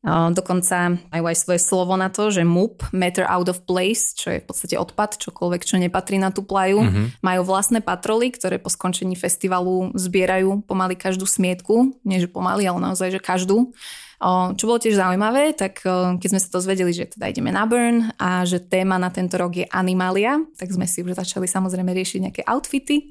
Dokonca majú aj svoje slovo na to, že MUP, Matter Out of Place, čo je v podstate odpad, čokoľvek, čo nepatrí na tú plaju. Mm-hmm. Majú vlastné patroly, ktoré po skončení festivalu zbierajú pomaly každú smietku. Nie, že pomaly, ale naozaj, že každú. Čo bolo tiež zaujímavé, tak keď sme sa to zvedeli, že teda ideme na Burn a že téma na tento rok je Animalia, tak sme si už začali samozrejme riešiť nejaké outfity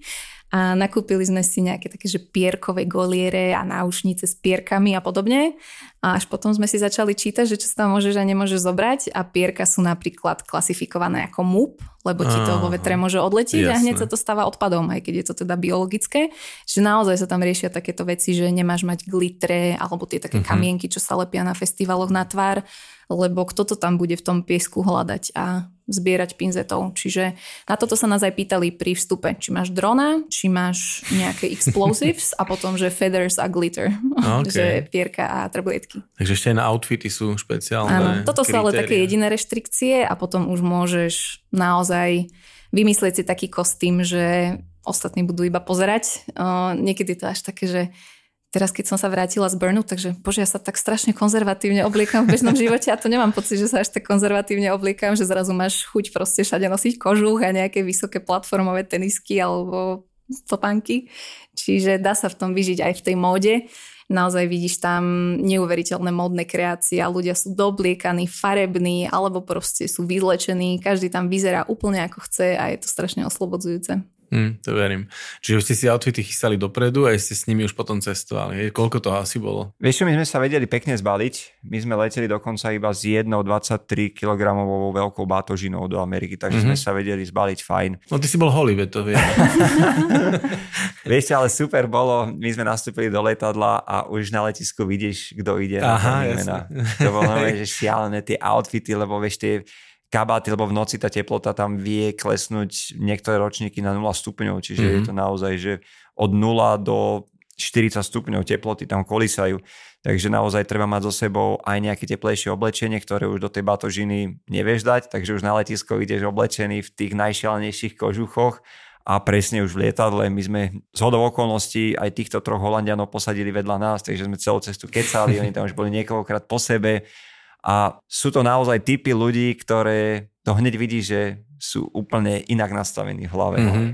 a nakúpili sme si nejaké také, že pierkové goliere a náušnice s pierkami a podobne. A až potom sme si začali čítať, že čo sa tam môžeš a nemôžeš zobrať a pierka sú napríklad klasifikované ako MUP, lebo ti to vo vetre môže odletieť Jasne. a hneď sa to stáva odpadom, aj keď je to teda biologické. Že naozaj sa tam riešia takéto veci, že nemáš mať glitre alebo tie také uh-huh. kamienky, čo sa lepia na festivaloch na tvár, lebo kto to tam bude v tom piesku hľadať a zbierať pinzetov. Čiže na toto sa nás aj pýtali pri vstupe, či máš drona, či máš nejaké explosives a potom, že feathers a glitter, okay. že pierka a trblietky. Takže ešte aj na outfity sú špeciálne Áno, toto kritéria. sú ale také jediné reštrikcie a potom už môžeš naozaj vymyslieť si taký kostým, že ostatní budú iba pozerať. Uh, niekedy to až také, že teraz keď som sa vrátila z Burnu, takže bože, ja sa tak strašne konzervatívne obliekam v bežnom živote a to nemám pocit, že sa až tak konzervatívne obliekam, že zrazu máš chuť proste všade nosiť kožuch a nejaké vysoké platformové tenisky alebo stopánky. Čiže dá sa v tom vyžiť aj v tej móde. Naozaj vidíš tam neuveriteľné módne kreácie a ľudia sú dobliekaní, farební alebo proste sú vyzlečení. Každý tam vyzerá úplne ako chce a je to strašne oslobodzujúce. Mm, to verím. Čiže už ste si outfity chystali dopredu a ste s nimi už potom cestovali. Koľko to asi bolo? Vieš čo, my sme sa vedeli pekne zbaliť. My sme leteli dokonca iba s jednou 23 kg veľkou batožinou do Ameriky, takže mm-hmm. sme sa vedeli zbaliť fajn. No ty si bol holý, to vie. Vieš ale super bolo, my sme nastúpili do letadla a už na letisku vidíš, kto ide. Aha, na to bolo že šialené tie outfity, lebo vieš, tie kabáty, lebo v noci tá teplota tam vie klesnúť niektoré ročníky na 0 stupňov, čiže mm-hmm. je to naozaj, že od 0 do 40 stupňov teploty tam kolisajú. Takže naozaj treba mať so sebou aj nejaké teplejšie oblečenie, ktoré už do tej batožiny nevieš dať, takže už na letisko ideš oblečený v tých najšialenejších kožuchoch a presne už v lietadle my sme z hodov okolností aj týchto troch Holandianov posadili vedľa nás, takže sme celú cestu kecali, oni tam už boli niekoľkokrát po sebe a sú to naozaj typy ľudí, ktoré to hneď vidí, že sú úplne inak nastavení v hlave. Mm-hmm.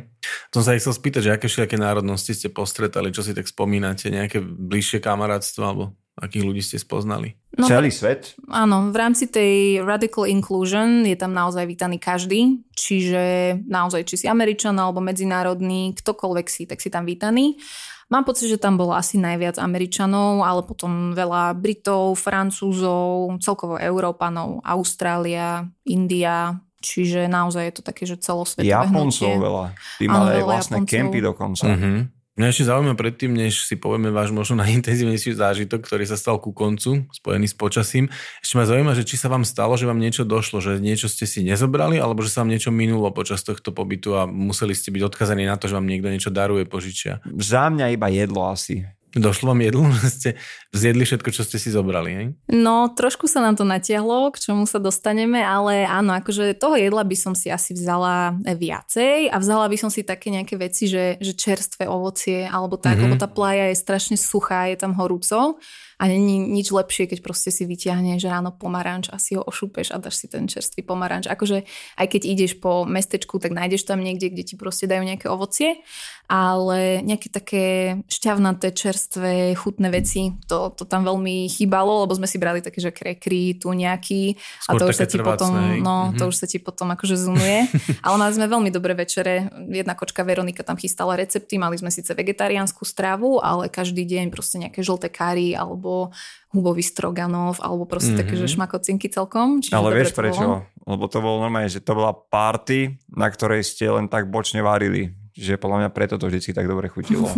To sa chcel spýtať, že aké všetky národnosti ste postretali, čo si tak spomínate, nejaké bližšie kamarátstvo alebo akých ľudí ste spoznali? No, Celý svet? Áno, v rámci tej radical inclusion je tam naozaj vítaný každý, čiže naozaj či si Američan alebo medzinárodný, ktokoľvek si, tak si tam vítaný. Mám pocit, že tam bolo asi najviac Američanov, ale potom veľa Britov, Francúzov, celkovo Európanov, Austrália, India, čiže naozaj je to také, že celosvetové Japoncov hnutie. veľa. Tí mali aj vlastné Japoncov. kempy dokonca. Uh-huh. Mňa ešte zaujíma predtým, než si povieme váš možno najintenzívnejší zážitok, ktorý sa stal ku koncu, spojený s počasím. Ešte ma zaujíma, že či sa vám stalo, že vám niečo došlo, že niečo ste si nezobrali, alebo že sa vám niečo minulo počas tohto pobytu a museli ste byť odkazaní na to, že vám niekto niečo daruje, požičia. Za mňa iba jedlo asi. Došlo vám jedlo, ste zjedli všetko, čo ste si zobrali, hej? No, trošku sa nám to natiahlo, k čomu sa dostaneme, ale áno, akože toho jedla by som si asi vzala viacej a vzala by som si také nejaké veci, že, že čerstvé ovocie alebo tak, mm-hmm. lebo tá plaja je strašne suchá, je tam horúco a není nič lepšie, keď proste si vyťahneš ráno pomaranč a si ho ošúpeš a dáš si ten čerstvý pomaranč. Akože aj keď ideš po mestečku, tak nájdeš tam niekde, kde ti proste dajú nejaké ovocie, ale nejaké také šťavnaté, čerstvé, chutné veci, to, to tam veľmi chýbalo, lebo sme si brali také, že krekry, tu nejaký a to už sa ti potom, no, mm-hmm. to už sa ti potom akože zunuje. ale mali sme veľmi dobré večere. Jedna kočka Veronika tam chystala recepty, mali sme síce vegetariánsku stravu, ale každý deň proste nejaké žlté kary alebo alebo hubový stroganov, alebo proste mm-hmm. také, že mhm. šmakocinky celkom. Čiže Ale vieš prečo? Lebo to bolo normálne, že to bola party, na ktorej ste len tak bočne varili. Že podľa mňa preto to vždy tak dobre chutilo.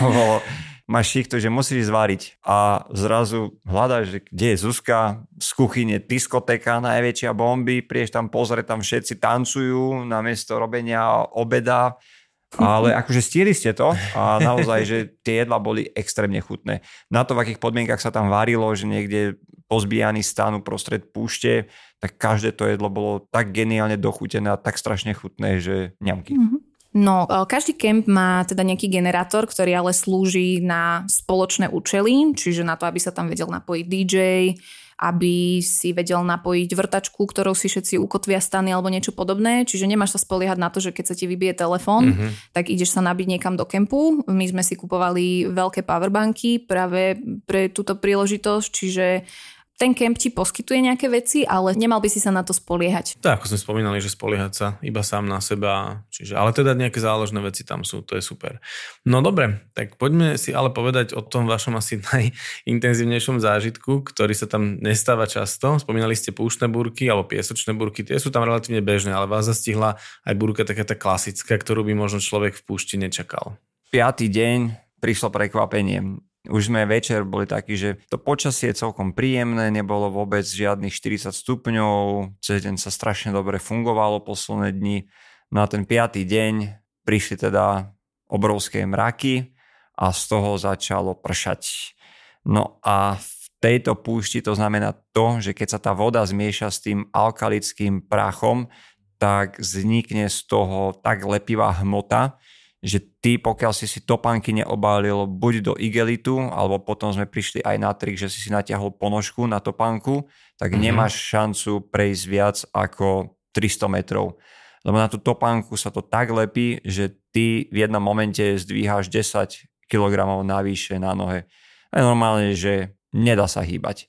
No, no. máš to, že musíš zvariť a zrazu hľadáš, že kde je Zuzka, z kuchyne diskoteka, najväčšia bomby, prieš tam pozrieť, tam všetci tancujú namiesto robenia obeda ale akože stihli ste to a naozaj, že tie jedla boli extrémne chutné. Na to, v akých podmienkach sa tam varilo, že niekde pozbijaný stanu prostred púšte, tak každé to jedlo bolo tak geniálne dochutené a tak strašne chutné, že ňamky. Mm-hmm. No, e, každý kemp má teda nejaký generátor, ktorý ale slúži na spoločné účely, čiže na to, aby sa tam vedel napojiť DJ, aby si vedel napojiť vrtačku, ktorou si všetci ukotvia stany alebo niečo podobné. Čiže nemáš sa spoliehať na to, že keď sa ti vybije telefón, mm-hmm. tak ideš sa nabiť niekam do kempu. My sme si kupovali veľké powerbanky práve pre túto príležitosť, čiže ten kemp ti poskytuje nejaké veci, ale nemal by si sa na to spoliehať. Tak, ako sme spomínali, že spoliehať sa iba sám na seba. Čiže, ale teda nejaké záložné veci tam sú, to je super. No dobre, tak poďme si ale povedať o tom vašom asi najintenzívnejšom zážitku, ktorý sa tam nestáva často. Spomínali ste púštne burky alebo piesočné burky, tie sú tam relatívne bežné, ale vás zastihla aj burka taká tá klasická, ktorú by možno človek v púšti nečakal. Piatý deň prišlo prekvapenie už sme večer boli takí, že to počasie je celkom príjemné, nebolo vôbec žiadnych 40 stupňov, cez deň sa strašne dobre fungovalo posledné dni. Na ten piatý deň prišli teda obrovské mraky a z toho začalo pršať. No a v tejto púšti to znamená to, že keď sa tá voda zmieša s tým alkalickým prachom, tak vznikne z toho tak lepivá hmota, že ty, pokiaľ si si topánky neobálil buď do igelitu, alebo potom sme prišli aj na trik, že si si natiahol ponožku na topánku, tak mm-hmm. nemáš šancu prejsť viac ako 300 metrov. Lebo na tú topánku sa to tak lepí, že ty v jednom momente zdvíhaš 10 kg navyše na nohe. A normálne, že nedá sa hýbať.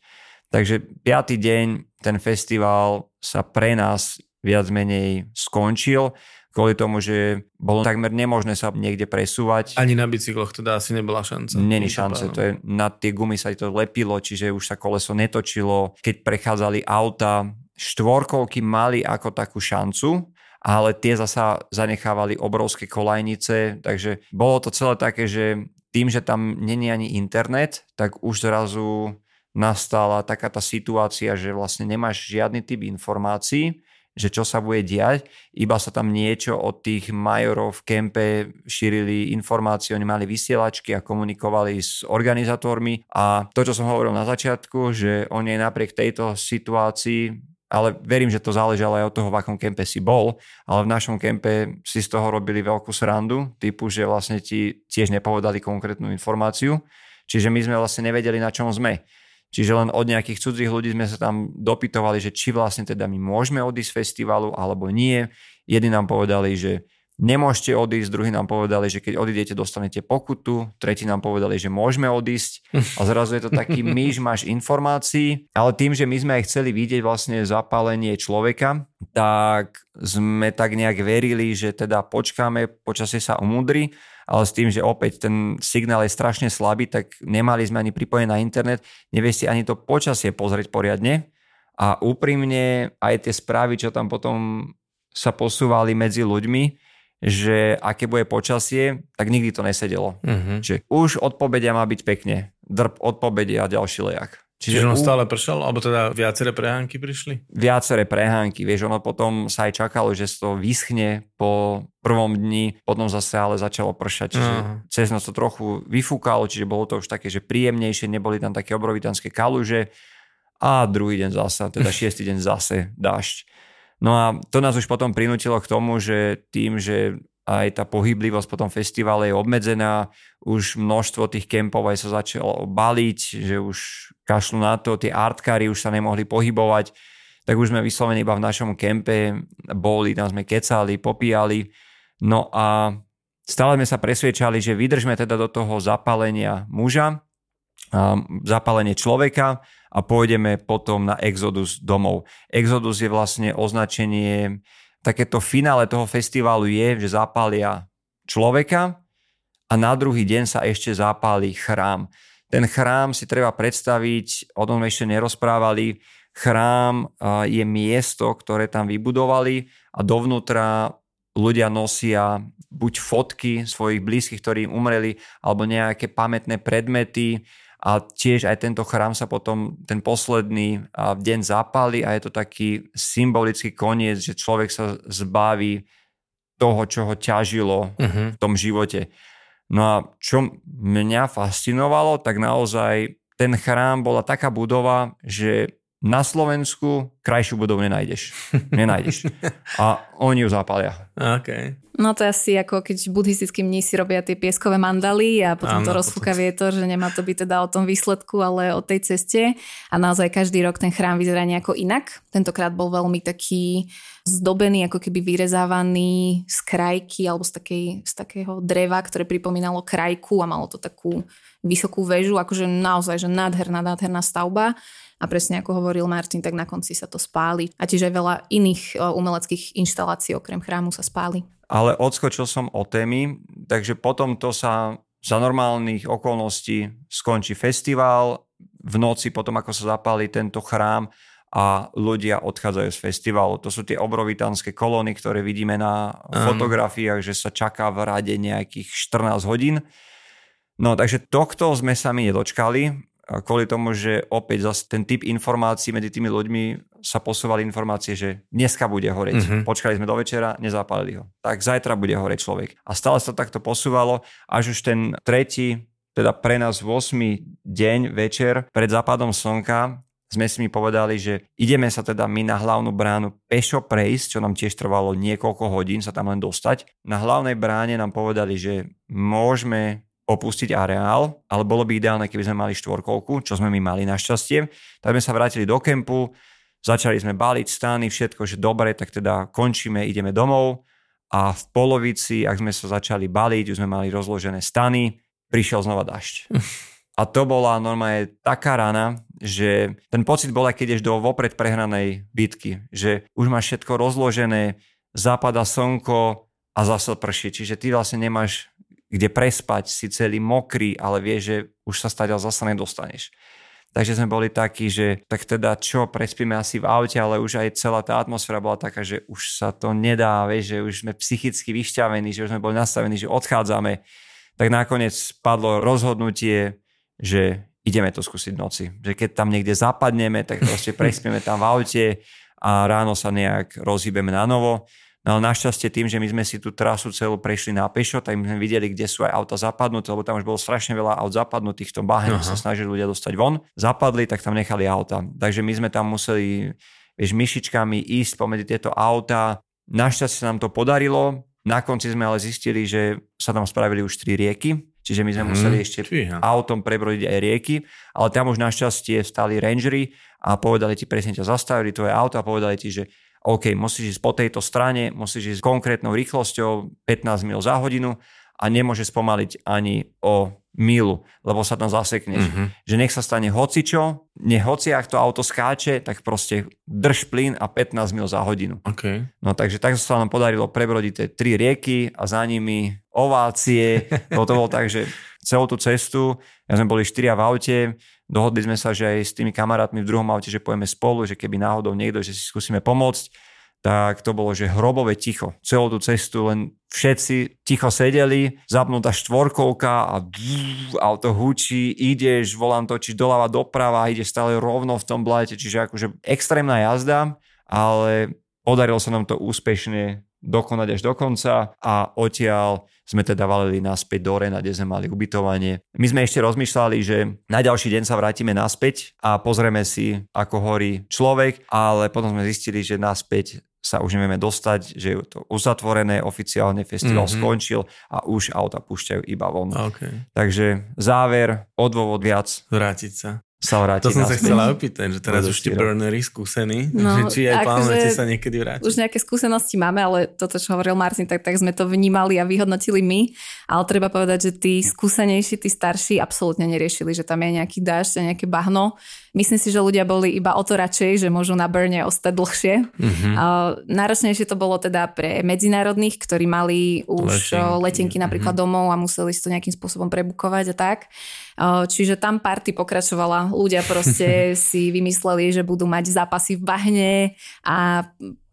Takže piatý deň ten festival sa pre nás viac menej skončil kvôli tomu, že bolo takmer nemožné sa niekde presúvať. Ani na bicykloch teda asi nebola šanca. Není šance, to je, na tie gumy sa to lepilo, čiže už sa koleso netočilo. Keď prechádzali auta, štvorkolky mali ako takú šancu, ale tie zasa zanechávali obrovské kolajnice, takže bolo to celé také, že tým, že tam není ani internet, tak už zrazu nastala taká tá situácia, že vlastne nemáš žiadny typ informácií že čo sa bude diať, iba sa tam niečo od tých majorov v kempe šírili informácie, oni mali vysielačky a komunikovali s organizátormi. A to, čo som hovoril na začiatku, že oni napriek tejto situácii ale verím, že to záležalo aj od toho, v akom kempe si bol, ale v našom kempe si z toho robili veľkú srandu, typu, že vlastne ti tiež nepovedali konkrétnu informáciu, čiže my sme vlastne nevedeli, na čom sme. Čiže len od nejakých cudzích ľudí sme sa tam dopytovali, že či vlastne teda my môžeme odísť z festivalu alebo nie. Jedni nám povedali, že nemôžete odísť, druhí nám povedali, že keď odídete, dostanete pokutu, tretí nám povedali, že môžeme odísť. A zrazu je to taký myš, máš informácií, ale tým, že my sme aj chceli vidieť vlastne zapálenie človeka, tak sme tak nejak verili, že teda počkáme, počasie sa umudri. Ale s tým, že opäť ten signál je strašne slabý, tak nemali sme ani pripojené na internet, nevie si ani to počasie pozrieť poriadne. A úprimne aj tie správy, čo tam potom sa posúvali medzi ľuďmi, že aké bude počasie, tak nikdy to nesedelo. Uh-huh. Že už od pobedia má byť pekne. Drb od pobedia a ďalší lejak. Čiže, Čiže on stále pršal? Alebo teda viaceré prehánky prišli? Viaceré prehánky. Vieš, ono potom sa aj čakalo, že to vyschne po prvom dni, potom zase ale začalo pršať. Čiže uh-huh. cez noc to trochu vyfúkalo, čiže bolo to už také, že príjemnejšie, neboli tam také obrovitanské kaluže a druhý deň zase, teda šiestý deň zase dážď. No a to nás už potom prinútilo k tomu, že tým, že aj tá pohyblivosť po tom festivale je obmedzená, už množstvo tých kempov aj sa začalo baliť, že už kašľú na to, tie artkári už sa nemohli pohybovať, tak už sme vyslovene iba v našom kempe boli, tam sme kecali, popíjali, no a stále sme sa presviečali, že vydržme teda do toho zapálenia muža, zapálenie človeka a pôjdeme potom na Exodus domov. Exodus je vlastne označenie takéto finále toho festivalu je, že zapália človeka a na druhý deň sa ešte zapáli chrám. Ten chrám si treba predstaviť, o tom ešte nerozprávali, chrám je miesto, ktoré tam vybudovali a dovnútra ľudia nosia buď fotky svojich blízkych, ktorí im umreli, alebo nejaké pamätné predmety, a tiež aj tento chrám sa potom ten posledný deň zapáli a je to taký symbolický koniec, že človek sa zbaví toho, čo ho ťažilo uh-huh. v tom živote. No a čo mňa fascinovalo, tak naozaj ten chrám bola taká budova, že na Slovensku krajšiu budovu nenájdeš. Nenájdeš. A oni ju zapália. Okay. No to je asi ako keď buddhistickí mní si robia tie pieskové mandaly a potom Áno, to rozfúka vietor, že nemá to byť teda o tom výsledku, ale o tej ceste. A naozaj každý rok ten chrám vyzerá nejako inak. Tentokrát bol veľmi taký zdobený, ako keby vyrezávaný z krajky alebo z, takej, z takého dreva, ktoré pripomínalo krajku a malo to takú vysokú väžu, akože naozaj, že nádherná, nádherná stavba. A presne ako hovoril Martin, tak na konci sa to spáli. A tiež aj veľa iných umeleckých inštalácií okrem chrámu sa spáli ale odskočil som o témy, takže potom to sa za normálnych okolností skončí festival, v noci potom ako sa zapálí tento chrám a ľudia odchádzajú z festivalu. To sú tie obrovitanské kolóny, ktoré vidíme na fotografiách, že sa čaká v rade nejakých 14 hodín. No takže tohto sme sa mi nedočkali, kvôli tomu, že opäť zase ten typ informácií medzi tými ľuďmi sa posúvali informácie, že dneska bude horeť. Mm-hmm. Počkali sme do večera, nezapálili ho. Tak zajtra bude horeť človek. A stále sa takto posúvalo, až už ten tretí, teda pre nás 8. deň, večer, pred západom slnka, sme si mi povedali, že ideme sa teda my na hlavnú bránu pešo prejsť, čo nám tiež trvalo niekoľko hodín sa tam len dostať. Na hlavnej bráne nám povedali, že môžeme opustiť areál, ale bolo by ideálne, keby sme mali štvorkolku, čo sme my mali našťastie. Tak sme sa vrátili do kempu, začali sme baliť stány, všetko, že dobre, tak teda končíme, ideme domov a v polovici, ak sme sa začali baliť, už sme mali rozložené stany, prišiel znova dažď. A to bola normálne taká rana, že ten pocit bol, keď ideš do vopred prehranej bitky, že už máš všetko rozložené, zapada slnko a zase prší. Čiže ty vlastne nemáš kde prespať, si celý mokrý, ale vieš, že už sa stadiaľ zase nedostaneš. Takže sme boli takí, že tak teda čo, prespíme asi v aute, ale už aj celá tá atmosféra bola taká, že už sa to nedá, vieš, že už sme psychicky vyšťavení, že už sme boli nastavení, že odchádzame. Tak nakoniec padlo rozhodnutie, že ideme to skúsiť v noci. Že keď tam niekde zapadneme, tak proste prespíme tam v aute a ráno sa nejak rozhýbeme na novo. No ale našťastie tým, že my sme si tú trasu celú prešli na pešo, tak my sme videli, kde sú aj auta zapadnuté, lebo tam už bolo strašne veľa aut zapadnutých v tom bahne, sa snažili ľudia dostať von. Zapadli, tak tam nechali auta. Takže my sme tam museli, vieš, myšičkami ísť pomedzi tieto auta. Našťastie sa nám to podarilo. Na konci sme ale zistili, že sa tam spravili už tri rieky, čiže my sme hmm, museli ešte čiha. autom prebrodiť aj rieky, ale tam už našťastie stali rangery a povedali ti presne ťa zastavili tvoje auto a povedali ti, že OK, musíš ísť po tejto strane, musíš ísť konkrétnou rýchlosťou 15 mil za hodinu a nemôže spomaliť ani o milu, lebo sa tam zasekneš. Mm-hmm. Že nech sa stane hocičo, nech hoci ak to auto skáče, tak proste drž plyn a 15 mil za hodinu. Okay. No takže tak sa nám podarilo prebrodiť tie tri rieky a za nimi ovácie. to, to bolo tak, že celú tú cestu, ja sme boli štyria v aute, Dohodli sme sa, že aj s tými kamarátmi v druhom aute, že pojeme spolu, že keby náhodou niekto, že si skúsime pomôcť. tak to bolo, že hrobové ticho. Celú tú cestu len všetci ticho sedeli, zapnutá štvorkovka a bzz, auto hučí, ideš, volám točíš doľava doprava, ideš stále rovno v tom blate, čiže akože extrémna jazda, ale podarilo sa nám to úspešne dokonať až do konca a odtiaľ sme teda valili naspäť do Rena, kde sme mali ubytovanie. My sme ešte rozmýšľali, že na ďalší deň sa vrátime naspäť a pozrieme si, ako horí človek, ale potom sme zistili, že naspäť sa už nevieme dostať, že je to uzatvorené, oficiálne festival mm-hmm. skončil a už auta púšťajú iba von. Okay. Takže záver, odôvod viac. Vrátiť sa sa vráti To som sa chcela opýtať, že teraz už tí burnery skúsení, no, že či aj plánujete sa niekedy vrátiť. Už nejaké skúsenosti máme, ale toto, čo hovoril Martin, tak, tak sme to vnímali a vyhodnotili my, ale treba povedať, že tí skúsenejší, tí starší absolútne neriešili, že tam je nejaký dážď a nejaké bahno. Myslím si, že ľudia boli iba o to radšej, že môžu na Burne ostať dlhšie. Mm-hmm. Náročnejšie to bolo teda pre medzinárodných, ktorí mali už letenky, letenky napríklad mm-hmm. domov a museli si to nejakým spôsobom prebukovať a tak. Čiže tam party pokračovala. Ľudia proste si vymysleli, že budú mať zápasy v bahne a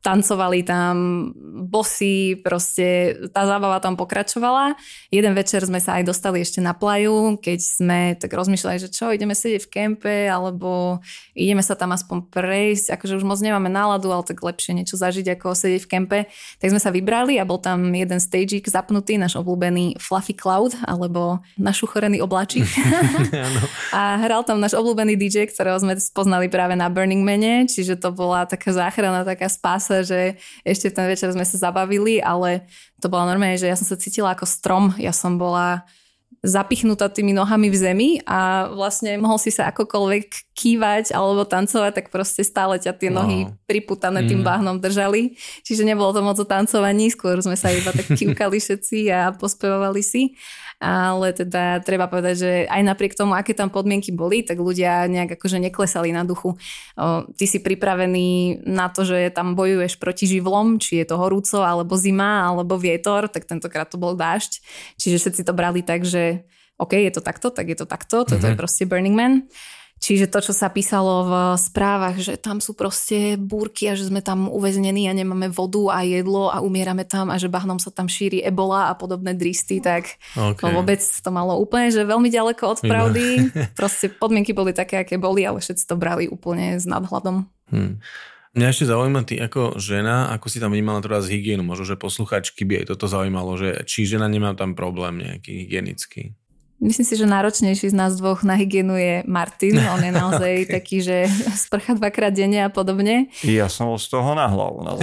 tancovali tam bosy, proste tá zábava tam pokračovala. Jeden večer sme sa aj dostali ešte na plaju, keď sme tak rozmýšľali, že čo, ideme sedieť v kempe, alebo ideme sa tam aspoň prejsť, akože už moc nemáme náladu, ale tak lepšie niečo zažiť, ako sedieť v kempe. Tak sme sa vybrali a bol tam jeden stagík zapnutý, náš obľúbený Fluffy Cloud, alebo náš uchorený obláčik. a hral tam náš obľúbený DJ, ktorého sme spoznali práve na Burning Mane, čiže to bola taká záchrana, taká spása zase, že ešte v ten večer sme sa zabavili, ale to bolo normálne, že ja som sa cítila ako strom. Ja som bola zapichnutá tými nohami v zemi a vlastne mohol si sa akokoľvek kývať alebo tancovať, tak proste stále ťa tie nohy wow. priputané tým mm. bahnom držali. Čiže nebolo to moc o tancovaní, skôr sme sa iba tak kývkali všetci a pospevovali si ale teda treba povedať, že aj napriek tomu, aké tam podmienky boli, tak ľudia nejak akože neklesali na duchu. O, ty si pripravený na to, že tam bojuješ proti živlom, či je to horúco, alebo zima, alebo vietor, tak tentokrát to bol dážď. Čiže všetci to brali tak, že OK, je to takto, tak je to takto, toto mm-hmm. je proste Burning Man. Čiže to, čo sa písalo v správach, že tam sú proste búrky a že sme tam uväznení a nemáme vodu a jedlo a umierame tam a že bahnom sa tam šíri ebola a podobné dristy, tak okay. to vôbec to malo úplne, že veľmi ďaleko od pravdy. proste podmienky boli také, aké boli, ale všetci to brali úplne s nadhľadom. Hmm. Mňa ešte zaujíma ty ako žena, ako si tam vnímala teraz hygienu. Možno, že posluchačky by aj toto zaujímalo, že či žena nemá tam problém nejaký hygienický. Myslím si, že náročnejší z nás dvoch na hygienu je Martin. On je naozaj okay. taký, že sprcha dvakrát denne a podobne. Ja som z toho na hlavu. Na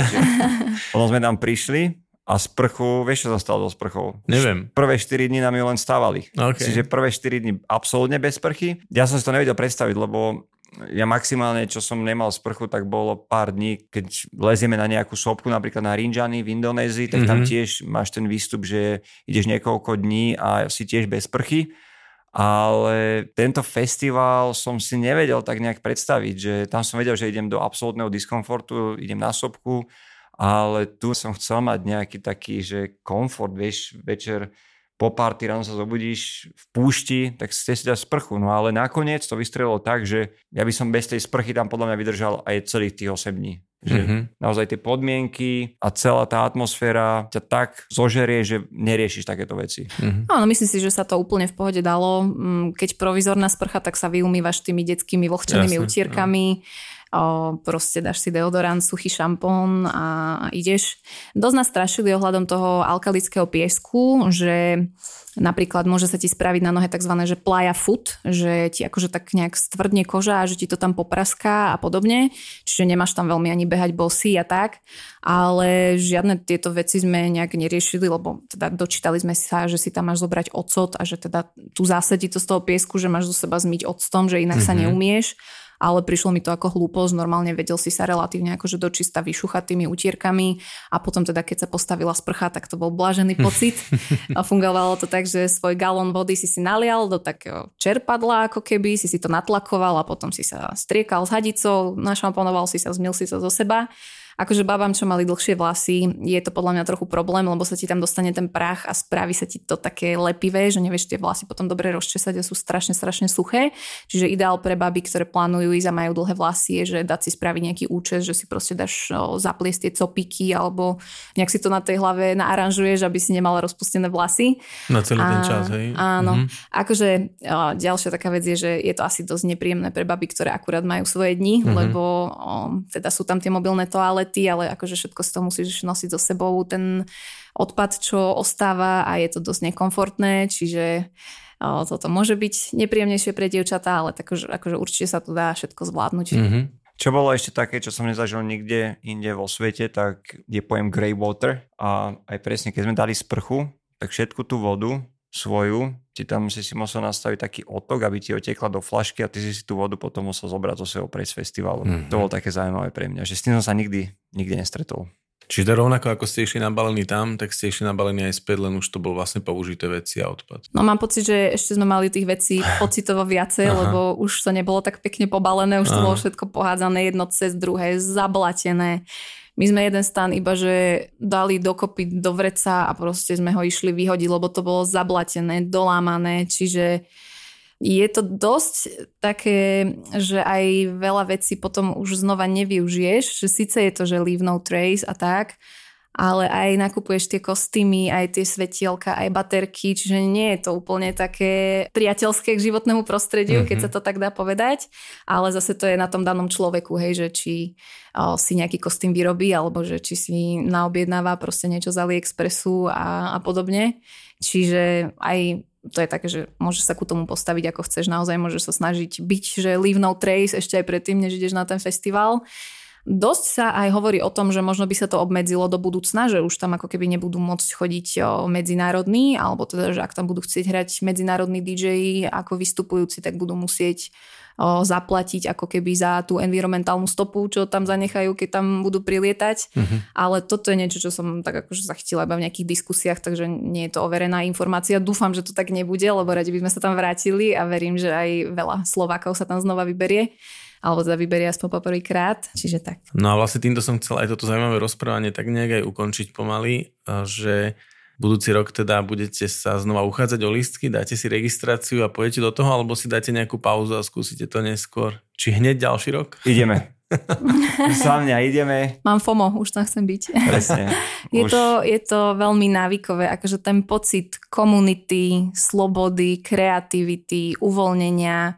Potom sme tam prišli a sprchu, vieš, čo sa stalo so sprchou? Neviem. Prvé 4 dní nám ju len stávali. Okay. Čiže prvé 4 dní absolútne bez sprchy. Ja som si to nevedel predstaviť, lebo ja maximálne, čo som nemal sprchu, tak bolo pár dní, keď lezieme na nejakú sopku, napríklad na Rinjani v Indonézii, tak mm-hmm. tam mhm. tiež máš ten výstup, že ideš niekoľko dní a si tiež bez sprchy. Ale tento festival som si nevedel tak nejak predstaviť, že tam som vedel, že idem do absolútneho diskomfortu, idem na sopku, ale tu som chcel mať nejaký taký, že komfort, vieš, večer po party ráno sa zobudíš v púšti, tak ste si dať sprchu. No ale nakoniec to vystrelilo tak, že ja by som bez tej sprchy tam podľa mňa vydržal aj celých tých 8 dní. Že mm-hmm. naozaj tie podmienky a celá tá atmosféra ťa tak zožerie, že neriešiš takéto veci. Mm-hmm. Áno, myslím si, že sa to úplne v pohode dalo. Mm, keď provizorná sprcha, tak sa vyumývaš tými detskými vlhčenými utierkami. No o, proste dáš si deodorant, suchý šampón a ideš. Dosť nás strašili ohľadom toho alkalického piesku, že Napríklad môže sa ti spraviť na nohe tzv. že playa foot, že ti akože tak nejak stvrdne koža a že ti to tam popraská a podobne. Čiže nemáš tam veľmi ani behať bosy a tak. Ale žiadne tieto veci sme nejak neriešili, lebo teda dočítali sme sa, že si tam máš zobrať ocot a že teda tu zásadí to z toho piesku, že máš zo seba zmyť octom, že inak mm-hmm. sa mhm. neumieš ale prišlo mi to ako hlúposť. Normálne vedel si sa relatívne akože dočista vyšuchať tými utierkami a potom teda keď sa postavila sprcha, tak to bol blážený pocit. a fungovalo to tak, že svoj galón vody si si nalial do takého čerpadla ako keby, si si to natlakoval a potom si sa striekal s hadicou, našamponoval si sa, zmil si sa zo seba Akože babám, čo mali dlhšie vlasy, je to podľa mňa trochu problém, lebo sa ti tam dostane ten prach a spraví sa ti to také lepivé, že nevieš tie vlasy potom dobre rozčesať a sú strašne, strašne suché. Čiže ideál pre baby, ktoré plánujú ísť a majú dlhé vlasy, je, že dať si spraviť nejaký účes, že si proste dáš zapliesť tie copiky alebo nejak si to na tej hlave naaranžuješ, aby si nemala rozpustené vlasy. Na celý a, ten čas, hej? Áno. Mm-hmm. Akože o, ďalšia taká vec je, že je to asi dosť nepríjemné pre baby, ktoré akurát majú svoje dni, mm-hmm. lebo o, teda sú tam tie mobilné toalety, ale akože všetko si to musíš nosiť so sebou, ten odpad, čo ostáva a je to dosť nekomfortné, čiže o, toto môže byť nepríjemnejšie pre dievčatá, ale tak, akože, akože určite sa to dá všetko zvládnuť. Mm-hmm. Čo bolo ešte také, čo som nezažil nikde inde vo svete, tak je pojem grey water a aj presne, keď sme dali sprchu, tak všetku tú vodu svoju, ti tam si si musel nastaviť taký otok, aby ti otekla do flašky a ty si si tú vodu potom musel zobrať zo svojho prejsť festivalu. Mm-hmm. To bolo také zaujímavé pre mňa, že s tým som sa nikdy, nikdy nestretol. Čiže rovnako ako ste išli nabalení tam, tak ste išli nabalení aj späť, len už to bol vlastne použité veci a odpad. No mám pocit, že ešte sme mali tých vecí pocitovo viacej, Aha. lebo už to nebolo tak pekne pobalené, už to Aha. bolo všetko pohádzané jedno cez druhé, zablatené. My sme jeden stan iba, že dali dokopy do vreca a proste sme ho išli vyhodiť, lebo to bolo zablatené, dolámané, čiže je to dosť také, že aj veľa vecí potom už znova nevyužiješ, že síce je to, že leave no trace a tak, ale aj nakupuješ tie kostýmy, aj tie svetielka, aj baterky, čiže nie je to úplne také priateľské k životnému prostrediu, mm-hmm. keď mhm. sa to tak dá povedať, ale zase to je na tom danom človeku, hej, že či o, si nejaký kostým vyrobí, alebo že či si naobjednáva proste niečo z AliExpressu a, a podobne. Čiže aj to je také, že môžeš sa ku tomu postaviť ako chceš, naozaj môžeš sa snažiť byť, že leave no trace ešte aj predtým, než ideš na ten festival. Dosť sa aj hovorí o tom, že možno by sa to obmedzilo do budúcna, že už tam ako keby nebudú môcť chodiť medzinárodní, alebo teda, že ak tam budú chcieť hrať medzinárodní DJ ako vystupujúci, tak budú musieť zaplatiť ako keby za tú environmentálnu stopu, čo tam zanechajú, keď tam budú prilietať. Mm-hmm. Ale toto je niečo, čo som tak akože zachytila iba v nejakých diskusiách, takže nie je to overená informácia. Dúfam, že to tak nebude, lebo radi by sme sa tam vrátili a verím, že aj veľa Slovákov sa tam znova vyberie alebo teda vyberie aspoň poprvýkrát, čiže tak. No a vlastne týmto som chcel aj toto zaujímavé rozprávanie tak nejak aj ukončiť pomaly, že budúci rok teda budete sa znova uchádzať o listky, dáte si registráciu a pôjdete do toho, alebo si dáte nejakú pauzu a skúsite to neskôr? Či hneď ďalší rok? Ideme. Za mňa ideme. Mám FOMO, už tam chcem byť. Presne. je, už... to, je to veľmi návykové, akože ten pocit komunity, slobody, kreativity, uvoľnenia,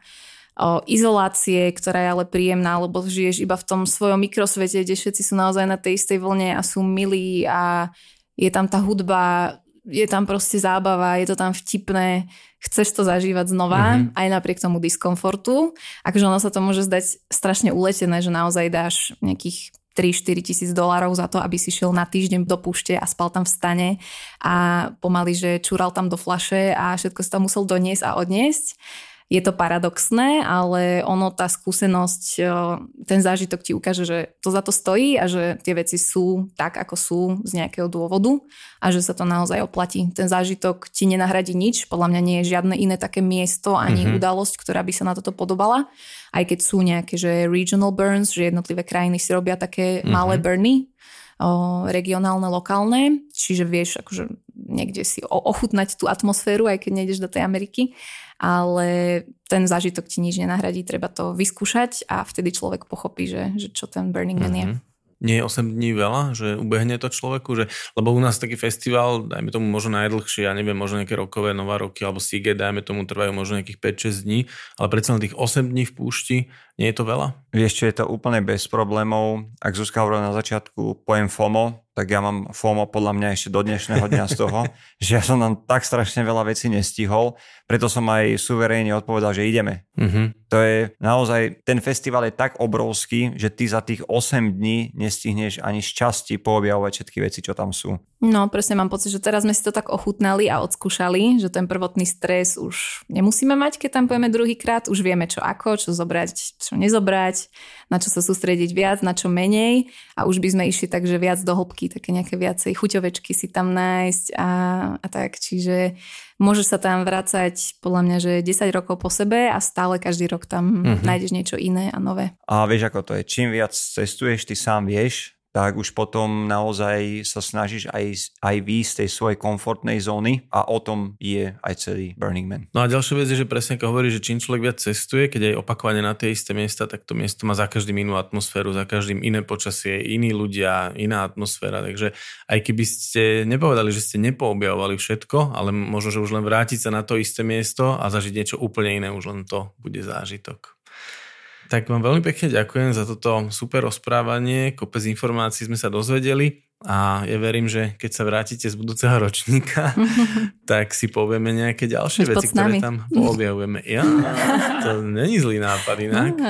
o, izolácie, ktorá je ale príjemná, lebo žiješ iba v tom svojom mikrosvete, kde všetci sú naozaj na tej istej vlne a sú milí a je tam tá hudba, je tam proste zábava, je to tam vtipné, chceš to zažívať znova, mm-hmm. aj napriek tomu diskomfortu. Akože ono sa to môže zdať strašne uletené, že naozaj dáš nejakých 3-4 tisíc dolárov za to, aby si šiel na týždeň do púšte a spal tam v stane a pomaly, že čúral tam do flaše a všetko si tam musel doniesť a odniesť je to paradoxné, ale ono, tá skúsenosť, ten zážitok ti ukáže, že to za to stojí a že tie veci sú tak, ako sú z nejakého dôvodu a že sa to naozaj oplatí. Ten zážitok ti nenahradí nič, podľa mňa nie je žiadne iné také miesto ani mm-hmm. udalosť, ktorá by sa na toto podobala, aj keď sú nejaké, že regional burns, že jednotlivé krajiny si robia také mm-hmm. malé burny, o, regionálne, lokálne, čiže vieš akože niekde si ochutnať tú atmosféru, aj keď nejdeš do tej Ameriky ale ten zážitok ti nič nenahradí, treba to vyskúšať a vtedy človek pochopí, že, že čo ten Burning Man mm-hmm. je. Mhm. Nie je 8 dní veľa, že ubehne to človeku, že, lebo u nás taký festival, dajme tomu možno najdlhšie, ja neviem, možno nejaké rokové nová roky alebo Sige, dajme tomu trvajú možno nejakých 5-6 dní, ale predsa len tých 8 dní v púšti, nie je to veľa? Vieš čo, je to úplne bez problémov. Ak Zuzka hovorila na začiatku pojem FOMO, tak ja mám FOMO podľa mňa ešte do dnešného dňa z toho, že ja som tam tak strašne veľa vecí nestihol, preto som aj suverénne odpovedal, že ideme. Mm-hmm. To je naozaj, ten festival je tak obrovský, že ty za tých 8 dní nestihneš ani z časti poobjavovať všetky veci, čo tam sú. No, presne mám pocit, že teraz sme si to tak ochutnali a odskúšali, že ten prvotný stres už nemusíme mať, keď tam pojeme druhýkrát, už vieme čo ako, čo zobrať, čo nezobrať, na čo sa sústrediť viac, na čo menej a už by sme išli takže viac do hĺbky, také nejaké viacej chuťovečky si tam nájsť a, a tak, čiže môže sa tam vrácať podľa mňa, že 10 rokov po sebe a stále každý rok tam mm-hmm. nájdeš niečo iné a nové. A vieš ako to je, čím viac cestuješ, ty sám vieš, tak už potom naozaj sa snažíš aj, aj výjsť z tej svojej komfortnej zóny a o tom je aj celý Burning Man. No a ďalšia vec je, že presne ako hovorí, že čím človek viac cestuje, keď aj opakovane na tie isté miesta, tak to miesto má za každým inú atmosféru, za každým iné počasie, iní ľudia, iná atmosféra. Takže aj keby ste nepovedali, že ste nepoobjavovali všetko, ale možno, že už len vrátiť sa na to isté miesto a zažiť niečo úplne iné, už len to bude zážitok. Tak vám veľmi pekne ďakujem za toto super rozprávanie, kopec informácií sme sa dozvedeli a ja verím, že keď sa vrátite z budúceho ročníka, tak si povieme nejaké ďalšie veci, ktoré tam poobjavujeme. Ja, to není zlý nápad inak.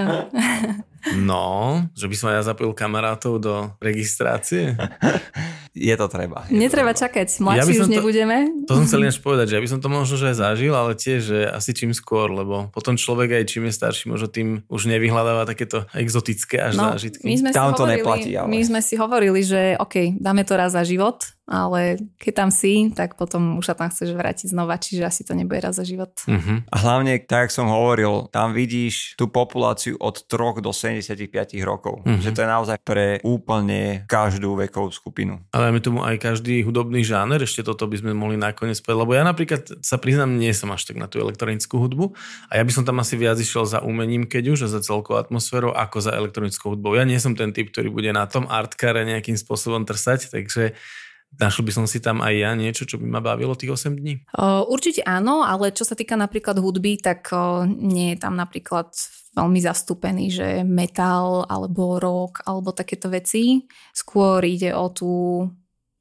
No, že by som ja zapojil kamarátov do registrácie. Je to treba. Je Netreba to treba. čakať, mladší ja už to, nebudeme. To som chcel než povedať, že ja by som to možno že aj zažil, ale tiež, že asi čím skôr, lebo potom človek aj čím je starší, možno tým už nevyhľadáva takéto exotické až no, zážitky. My sme Tam to hovorili, neplatí. Ale... My sme si hovorili, že OK, dáme to raz za život, ale keď tam si, tak potom už sa tam chceš vrátiť znova, čiže asi to nebude raz za život. Uh-huh. A hlavne, tak jak som hovoril, tam vidíš tú populáciu od 3 do 75 rokov. Uh-huh. Že to je naozaj pre úplne každú vekovú skupinu. Ale my tomu aj každý hudobný žáner, ešte toto by sme mohli nakoniec povedať, lebo ja napríklad sa priznám, nie som až tak na tú elektronickú hudbu a ja by som tam asi viac išiel za umením, keď už a za celkovou atmosférou, ako za elektronickou hudbou. Ja nie som ten typ, ktorý bude na tom artkare nejakým spôsobom trsať, takže Našli by som si tam aj ja niečo, čo by ma bavilo tých 8 dní? určite áno, ale čo sa týka napríklad hudby, tak nie je tam napríklad veľmi zastúpený, že metal alebo rock alebo takéto veci. Skôr ide o tú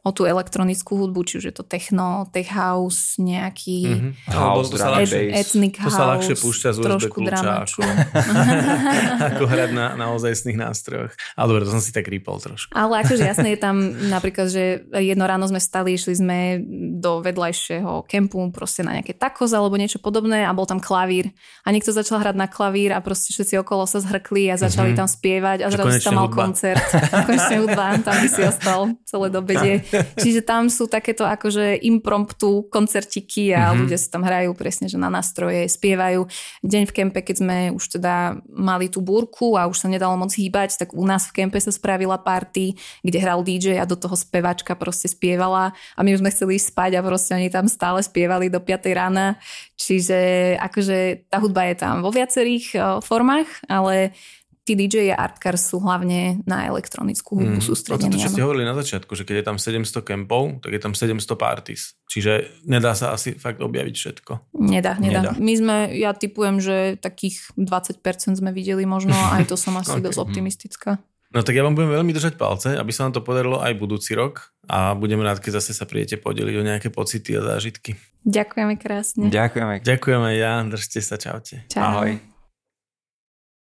o tú elektronickú hudbu, či už je to techno, tech house, nejaký mm-hmm. house, to sa ľahšie, ethnic house, to sa ľahšie púšťa z USB kľúča ako, ako hrať na, na ozajstných nástrojoch. Ale dobre, to som si tak rýpol trošku. Ale akože jasné je tam napríklad, že jedno ráno sme stali, išli sme do vedľajšieho kempu proste na nejaké takos alebo niečo podobné a bol tam klavír. A niekto začal hrať na klavír a proste všetci okolo sa zhrkli a začali mm-hmm. tam spievať a zrazu tam mal hudba. koncert. konečne hudba, tam by si ostal celé dobedie. Čiže tam sú takéto akože impromptu koncertiky a mm-hmm. ľudia si tam hrajú presne, že na nástroje, spievajú. Deň v kempe, keď sme už teda mali tú búrku a už sa nedalo moc hýbať, tak u nás v kempe sa spravila party, kde hral DJ a do toho spevačka proste spievala a my už sme chceli ísť spať a proste oni tam stále spievali do 5 rána. Čiže akože tá hudba je tam vo viacerých uh, formách, ale tí DJ a artkar sú hlavne na elektronickú hudbu mm. sústredení. To, čo ste hovorili na začiatku, že keď je tam 700 kempov, tak je tam 700 parties. Čiže nedá sa asi fakt objaviť všetko. Nedá, nedá. nedá. My sme, ja typujem, že takých 20% sme videli možno, aj to som asi okay. dosť optimistická. No tak ja vám budem veľmi držať palce, aby sa nám to podarilo aj budúci rok a budem rád, keď zase sa prijete podeliť o nejaké pocity a zážitky. Ďakujeme krásne. Ďakujeme. Ďakujeme ja, držte sa, čaute. Čau. Ahoj.